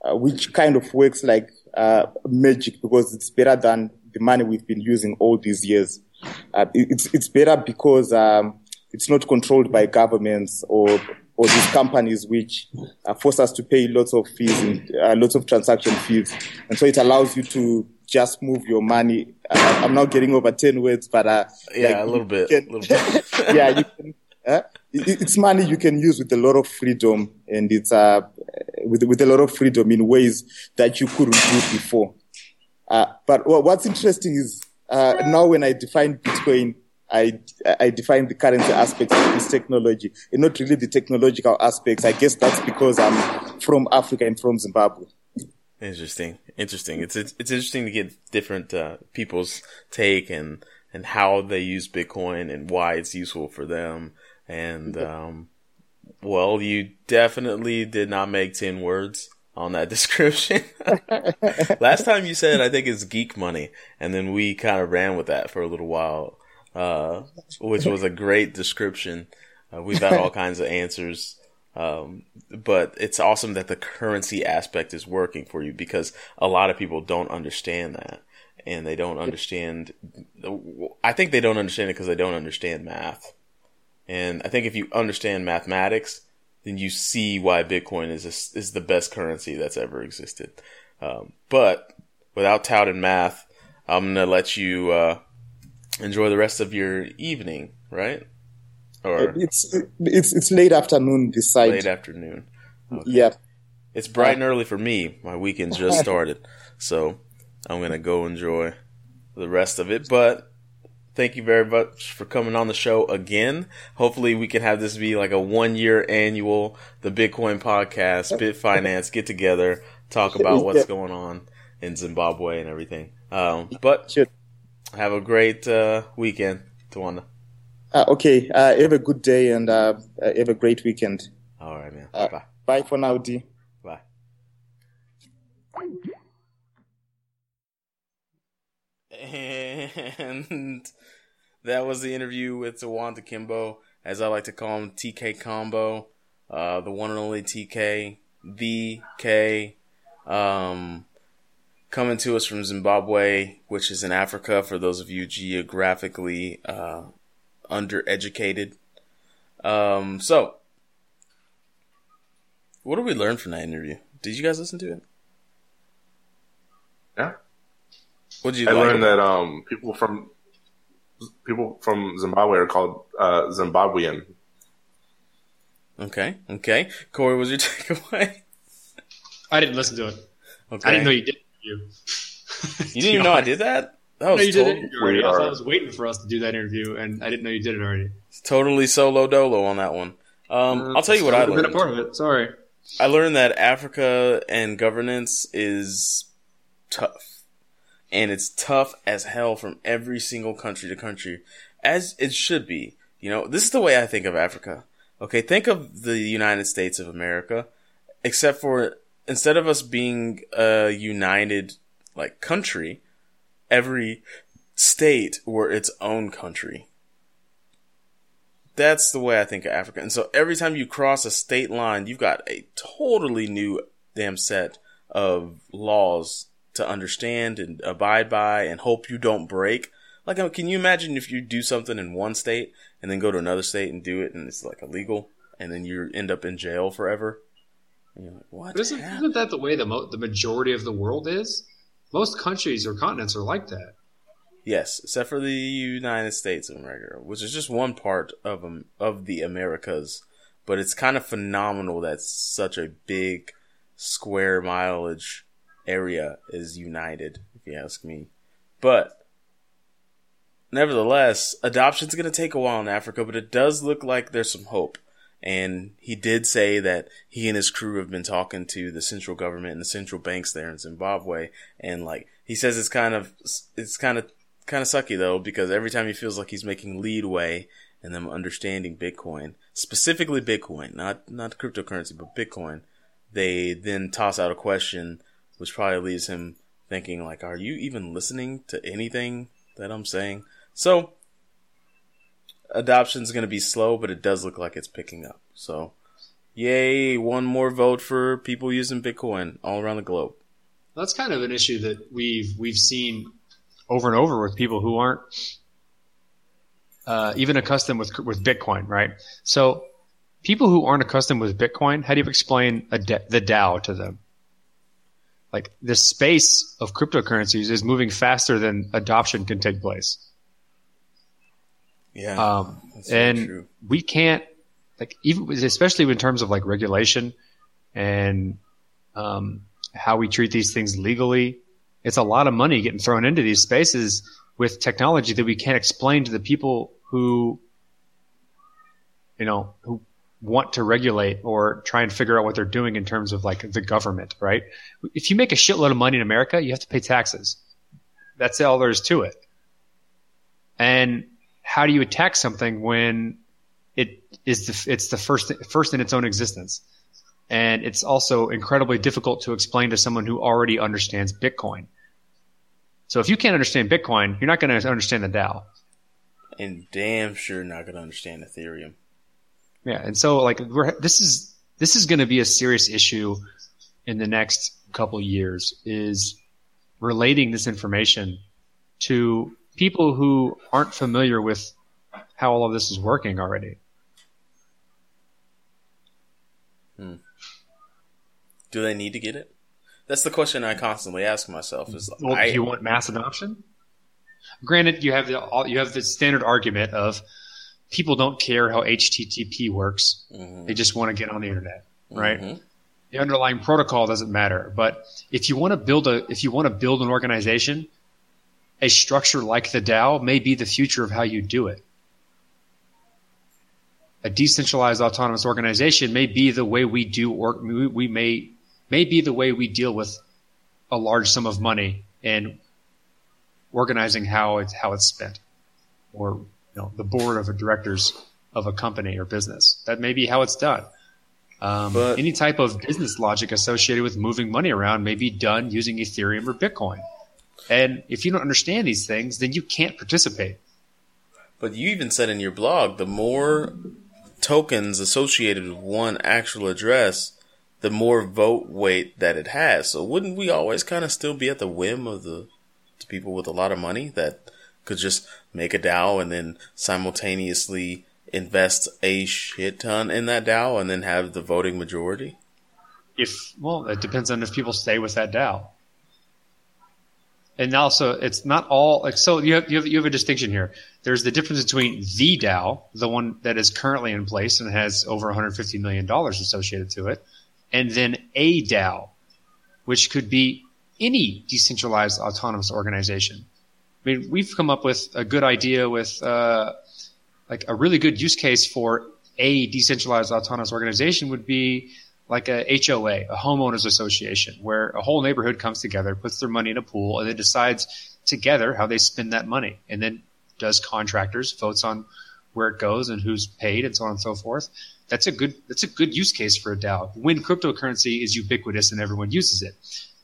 uh, which kind of works like uh, magic because it's better than the money we've been using all these years. Uh, it's it's better because um, it's not controlled by governments or or these companies which uh, force us to pay lots of fees and uh, lots of transaction fees, and so it allows you to just move your money. I'm not getting over ten words, but yeah, like a little bit, can, little bit. yeah, you can it's money you can use with a lot of freedom and it's uh, with, with a lot of freedom in ways that you couldn't do before. Uh, but what's interesting is uh, now when I define Bitcoin, I, I define the currency aspects of this technology and not really the technological aspects. I guess that's because I'm from Africa and from Zimbabwe. Interesting. Interesting. It's, it's, it's interesting to get different, uh, people's take and, and how they use Bitcoin and why it's useful for them and, um, well, you definitely did not make 10 words on that description. Last time you said, I think it's geek money. And then we kind of ran with that for a little while. uh, which was a great description. Uh, we've had all kinds of answers. Um, but it's awesome that the currency aspect is working for you because a lot of people don't understand that and they don't understand. I think they don't understand it because they don't understand math. And I think if you understand mathematics, then you see why Bitcoin is a, is the best currency that's ever existed. Um, but without touting math, I'm gonna let you uh, enjoy the rest of your evening, right? Or it's it's it's late afternoon this side. Late afternoon. Okay. Yeah. It's bright and early for me. My weekend just started, so I'm gonna go enjoy the rest of it. But thank you very much for coming on the show again. Hopefully, we can have this be like a one year annual, the Bitcoin podcast, Bitfinance, get together, talk about what's going on in Zimbabwe and everything. Um, but have a great uh, weekend, Tawanda. Uh, okay. Uh, have a good day and uh, uh have a great weekend. All right, man. Uh, bye. Bye for now, D. Bye. And that was the interview with Tawanda Kembo, as I like to call him, TK Combo, uh, the one and only TK, the K, um, coming to us from Zimbabwe, which is in Africa. For those of you geographically uh, undereducated. Um, so, what did we learn from that interview? Did you guys listen to it? Yeah. What did you? I like learned that um, people from people from Zimbabwe are called uh, Zimbabwean. Okay. Okay. Corey, was your takeaway? I didn't listen to it. Okay. I didn't know you did. You, you didn't even know I did that. That was no, you totally, did it I, I was waiting for us to do that interview, and I didn't know you did it already. It's totally solo dolo on that one. Um, uh, I'll tell you what I learned. Been a part of it. Sorry. I learned that Africa and governance is tough, and it's tough as hell from every single country to country, as it should be. You know, this is the way I think of Africa. Okay, think of the United States of America, except for instead of us being a united like country every state were its own country. That's the way I think of Africa. And so every time you cross a state line, you've got a totally new damn set of laws to understand and abide by and hope you don't break. Like, uh, can you imagine if you do something in one state and then go to another state and do it and it's like illegal and then you end up in jail forever? And you're like, what? Isn't, isn't that the way the, mo- the majority of the world is? Most countries or continents are like that. Yes, except for the United States of America, which is just one part of um, of the Americas. But it's kind of phenomenal that such a big square mileage area is united, if you ask me. But nevertheless, adoption's going to take a while in Africa, but it does look like there's some hope. And he did say that he and his crew have been talking to the central government and the central banks there in Zimbabwe. And like, he says it's kind of, it's kind of, kind of sucky though, because every time he feels like he's making leadway and them understanding Bitcoin, specifically Bitcoin, not, not cryptocurrency, but Bitcoin, they then toss out a question, which probably leaves him thinking like, are you even listening to anything that I'm saying? So adoption is going to be slow, but it does look like it's picking up. So, yay, one more vote for people using Bitcoin all around the globe. That's kind of an issue that we've we've seen over and over with people who aren't uh, even accustomed with with Bitcoin, right? So, people who aren't accustomed with Bitcoin, how do you explain da- the DAO to them? Like the space of cryptocurrencies is moving faster than adoption can take place. Yeah. Um, and we can't like even especially in terms of like regulation and um, how we treat these things legally. It's a lot of money getting thrown into these spaces with technology that we can't explain to the people who, you know, who want to regulate or try and figure out what they're doing in terms of like the government, right? If you make a shitload of money in America, you have to pay taxes. That's all there is to it. And how do you attack something when it is the, it's the first first in its own existence, and it's also incredibly difficult to explain to someone who already understands Bitcoin. So if you can't understand Bitcoin, you're not going to understand the DAO. and damn sure not going to understand Ethereum. Yeah, and so like we're this is this is going to be a serious issue in the next couple years is relating this information to people who aren't familiar with how all of this is working already. Hmm. Do they need to get it? That's the question I constantly ask myself. Is well, I, do you want mass adoption? Granted, you have the you have the standard argument of people don't care how HTTP works; mm-hmm. they just want to get on the internet, right? Mm-hmm. The underlying protocol doesn't matter. But if you want to build a if you want to build an organization, a structure like the DAO may be the future of how you do it. A decentralized autonomous organization may be the way we do or we may may be the way we deal with a large sum of money and organizing how it's how it's spent, or know, the board of directors of a company or business. That may be how it's done. Um, but, any type of business logic associated with moving money around may be done using Ethereum or Bitcoin. And if you don't understand these things, then you can't participate. But you even said in your blog, the more tokens associated with one actual address, the more vote weight that it has. So wouldn't we always kind of still be at the whim of the, the people with a lot of money that could just make a DAO and then simultaneously invest a shit ton in that DAO and then have the voting majority? If well, it depends on if people stay with that DAO. And also, it's not all like so. You have, you have you have a distinction here. There's the difference between the DAO, the one that is currently in place and has over 150 million dollars associated to it, and then a DAO, which could be any decentralized autonomous organization. I mean, we've come up with a good idea with uh, like a really good use case for a decentralized autonomous organization would be like a HOA, a homeowners association, where a whole neighborhood comes together, puts their money in a pool, and then decides together how they spend that money, and then does contractors, votes on where it goes and who's paid, and so on and so forth. That's a good that's a good use case for a DAO. When cryptocurrency is ubiquitous and everyone uses it,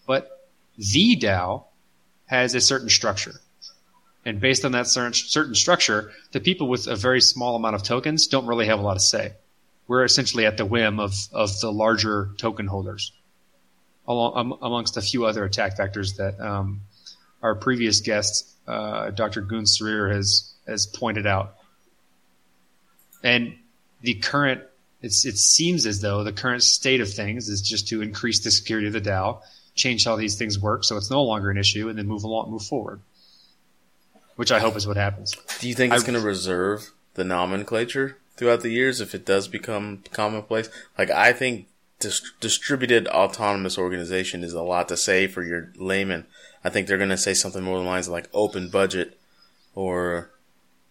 but the DAO has a certain structure, and based on that certain structure, the people with a very small amount of tokens don't really have a lot of say. We're essentially at the whim of of the larger token holders, along, amongst a few other attack vectors that um, our previous guest, uh, Dr. Gün Sirer, has has pointed out. And the current it's, it seems as though the current state of things is just to increase the security of the DAO, change how these things work, so it's no longer an issue, and then move along, move forward. Which I hope is what happens. Do you think it's going to reserve the nomenclature throughout the years if it does become commonplace? Like I think dis- distributed autonomous organization is a lot to say for your layman. I think they're going to say something more along the lines of like open budget or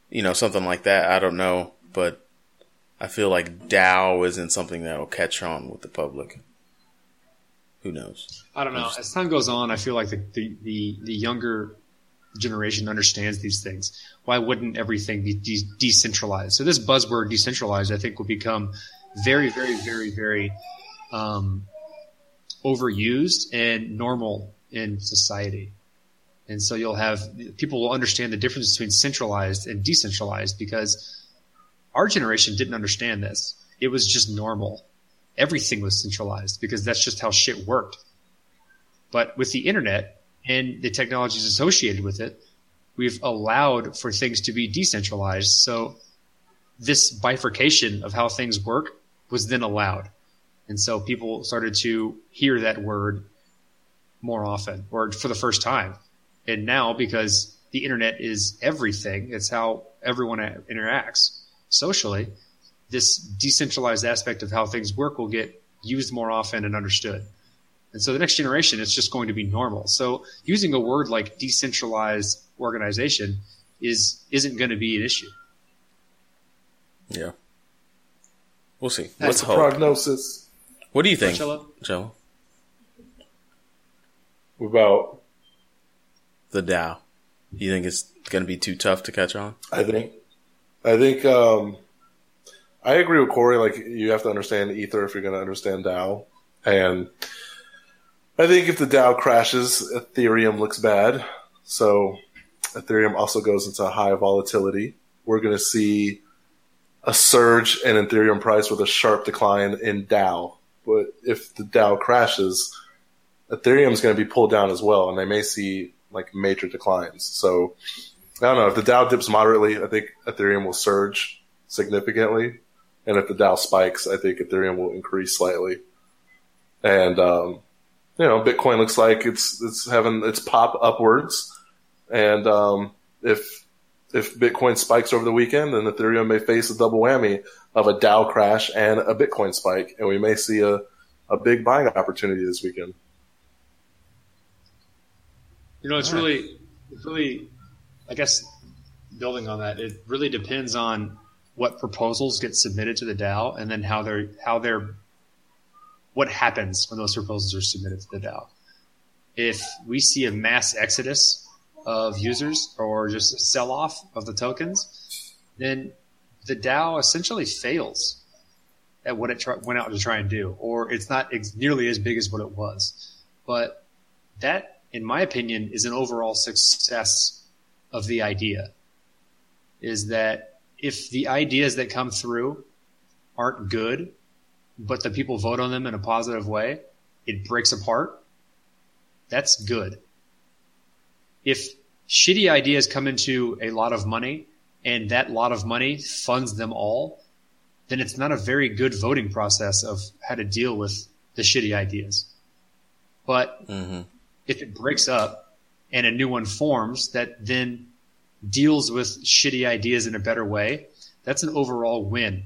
you know something like that. I don't know, but I feel like DAO isn't something that will catch on with the public. Who knows? I don't know. As time goes on, I feel like the, the, the, the younger generation understands these things. Why wouldn't everything be de- decentralized? So this buzzword decentralized, I think, will become very, very, very, very um, overused and normal in society. And so you'll have people will understand the difference between centralized and decentralized because our generation didn't understand this. It was just normal. Everything was centralized because that's just how shit worked. But with the internet and the technologies associated with it, we've allowed for things to be decentralized. So this bifurcation of how things work was then allowed. And so people started to hear that word more often or for the first time. And now, because the internet is everything, it's how everyone interacts socially, this decentralized aspect of how things work will get used more often and understood. And so the next generation, it's just going to be normal. So using a word like decentralized organization is isn't going to be an issue. Yeah, we'll see. What's the prognosis? What do you think, Joe? About the DAO. You think it's going to be too tough to catch on? I think I think um, I agree with Corey. Like you have to understand Ether if you're going to understand DAO, and I think if the DAO crashes, Ethereum looks bad. So Ethereum also goes into high volatility, we're going to see a surge in Ethereum price with a sharp decline in DAO. But if the DAO crashes, Ethereum is going to be pulled down as well, and they may see like major declines. So I don't know if the DAO dips moderately, I think Ethereum will surge significantly, and if the DAO spikes, I think Ethereum will increase slightly. And um, you know, Bitcoin looks like it's it's having its pop upwards, and um, if if Bitcoin spikes over the weekend, then Ethereum may face a double whammy of a DAO crash and a Bitcoin spike, and we may see a, a big buying opportunity this weekend. You know, it's really, it's really, I guess, building on that, it really depends on what proposals get submitted to the DAO, and then how they're how they're what happens when those proposals are submitted to the DAO. If we see a mass exodus of users or just a sell off of the tokens, then the DAO essentially fails at what it went out to try and do, or it's not ex- nearly as big as what it was. But that, in my opinion, is an overall success of the idea. Is that if the ideas that come through aren't good, but the people vote on them in a positive way, it breaks apart. That's good. If shitty ideas come into a lot of money and that lot of money funds them all, then it's not a very good voting process of how to deal with the shitty ideas. But Mm-hmm. if it breaks up and a new one forms that then deals with shitty ideas in a better way, that's an overall win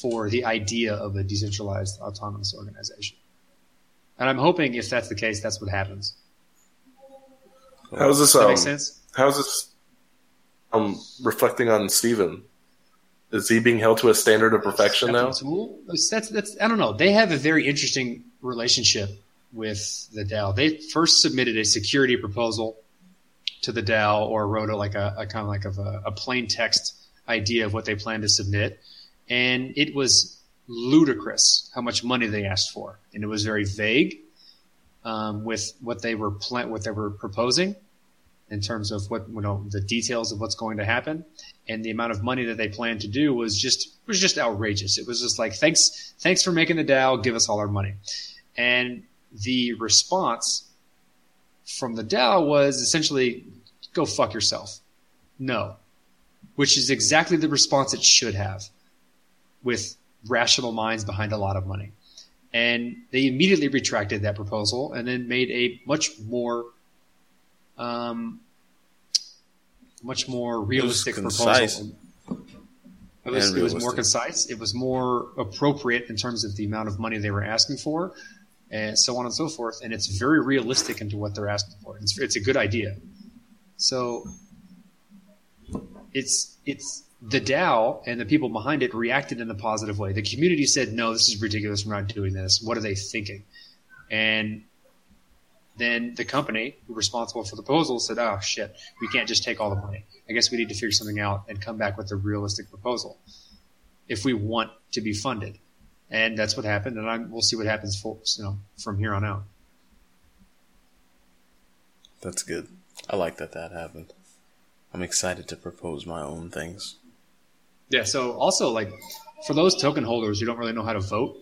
for the idea of a decentralized autonomous organization. And I'm hoping if that's the case, that's what happens. How's this? Does that Um, make sense? How's this? Um, reflecting on Steven. Is he being held to a standard of perfection now? Tool? That's, that's, I don't know. They have a very interesting relationship with the DAO. They first submitted a security proposal to the DAO or wrote a, like a, a kind of like of a, a plain text idea of what they plan to submit. And it was ludicrous how much money they asked for. And it was very vague um, with what they were plan- what they were proposing in terms of what you know the details of what's going to happen and the amount of money that they planned to do was just was just outrageous. It was just like thanks thanks for making the DAO, give us all our money. And the response from the DAO was essentially go fuck yourself. No. Which is exactly the response it should have with rational minds behind a lot of money. And they immediately retracted that proposal and then made a much more um, much more realistic proposal. It was, it was more concise. It was more appropriate in terms of the amount of money they were asking for, and so on and so forth. And it's very realistic into what they're asking for. It's, it's a good idea. So it's it's the DAO and the people behind it reacted in a positive way. The community said, "No, this is ridiculous. We're not doing this. What are they thinking?" And then the company responsible for the proposal said, "Oh shit, we can't just take all the money. I guess we need to figure something out and come back with a realistic proposal if we want to be funded." And that's what happened, and I'm, we'll see what happens for, you know, from here on out. That's good. I like that that happened. I'm excited to propose my own things. Yeah. So also, like for those token holders who don't really know how to vote,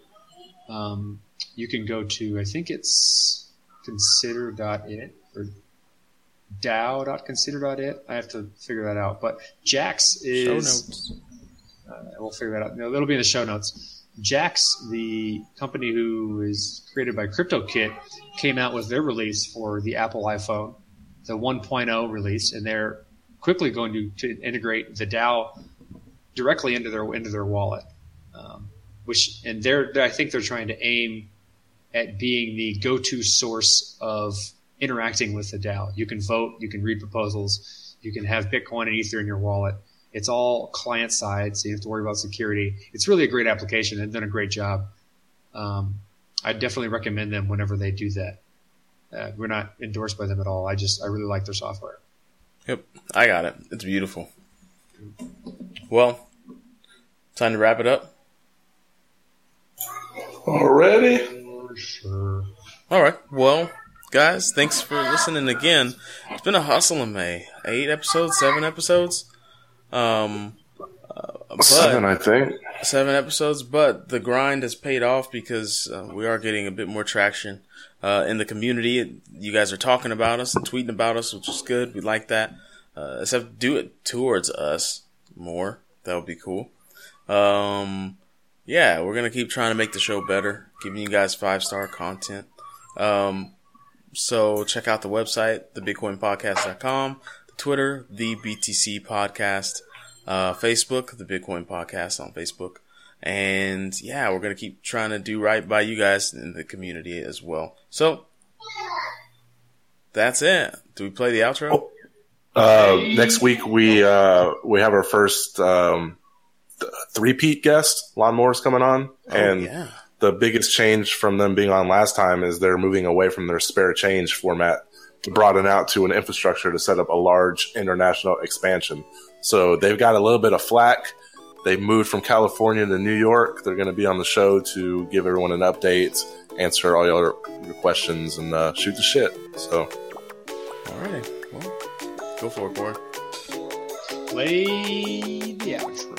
um, you can go to I think it's consider.it or DAO.consider.it. I have to figure that out. But Jaxx is Show is notes. uh, we'll figure that out. No, it'll be in the show notes. Jaxx, the company who is created by KryptoKit, came out with their release for the Apple iPhone, the 1.0 release, and they're quickly going to, to integrate the DAO directly into their into their wallet. Um, which and they're I think they're trying to aim at being the go-to source of interacting with the DAO. You can vote, you can read proposals, you can have Bitcoin and Ether in your wallet. It's all client side, so you have to worry about security. It's really a great application. They've done a great job. Um, I definitely recommend them whenever they do that. Uh, we're not endorsed by them at all. I just I really like their software. Yep, I got it. It's beautiful. Well, time to wrap it up. Already? Sure. All right. Well, guys, thanks for listening again. It's been a hustle in May. Eight episodes, seven episodes. Um, but, Seven, I think. seven episodes, but the grind has paid off because uh, we are getting a bit more traction uh, in the community. You guys are talking about us and tweeting about us, which is good. We like that. Uh, except do it towards us more. That would be cool. Um, yeah, we're gonna keep trying to make the show better, giving you guys five star content. Um, so check out the website, thebitcoinpodcast.com, the Twitter, the BTC podcast, uh, Facebook, the Bitcoin podcast on Facebook. And yeah, we're going to keep trying to do right by you guys in the community as well. So that's it. Do we play the outro? Uh, next week we uh, we have our first um, th- three-peat guest. Lawnmower's coming on, and Oh, yeah. the biggest change from them being on last time is they're moving away from their spare change format to broaden out to an infrastructure to set up a large international expansion. So they've got a little bit of flack. They moved from California to New York. They're going to be on the show to give everyone an update, answer all your, your questions, and uh, shoot the shit. So Alrighty. Well, go for it, Corey. Play the outro.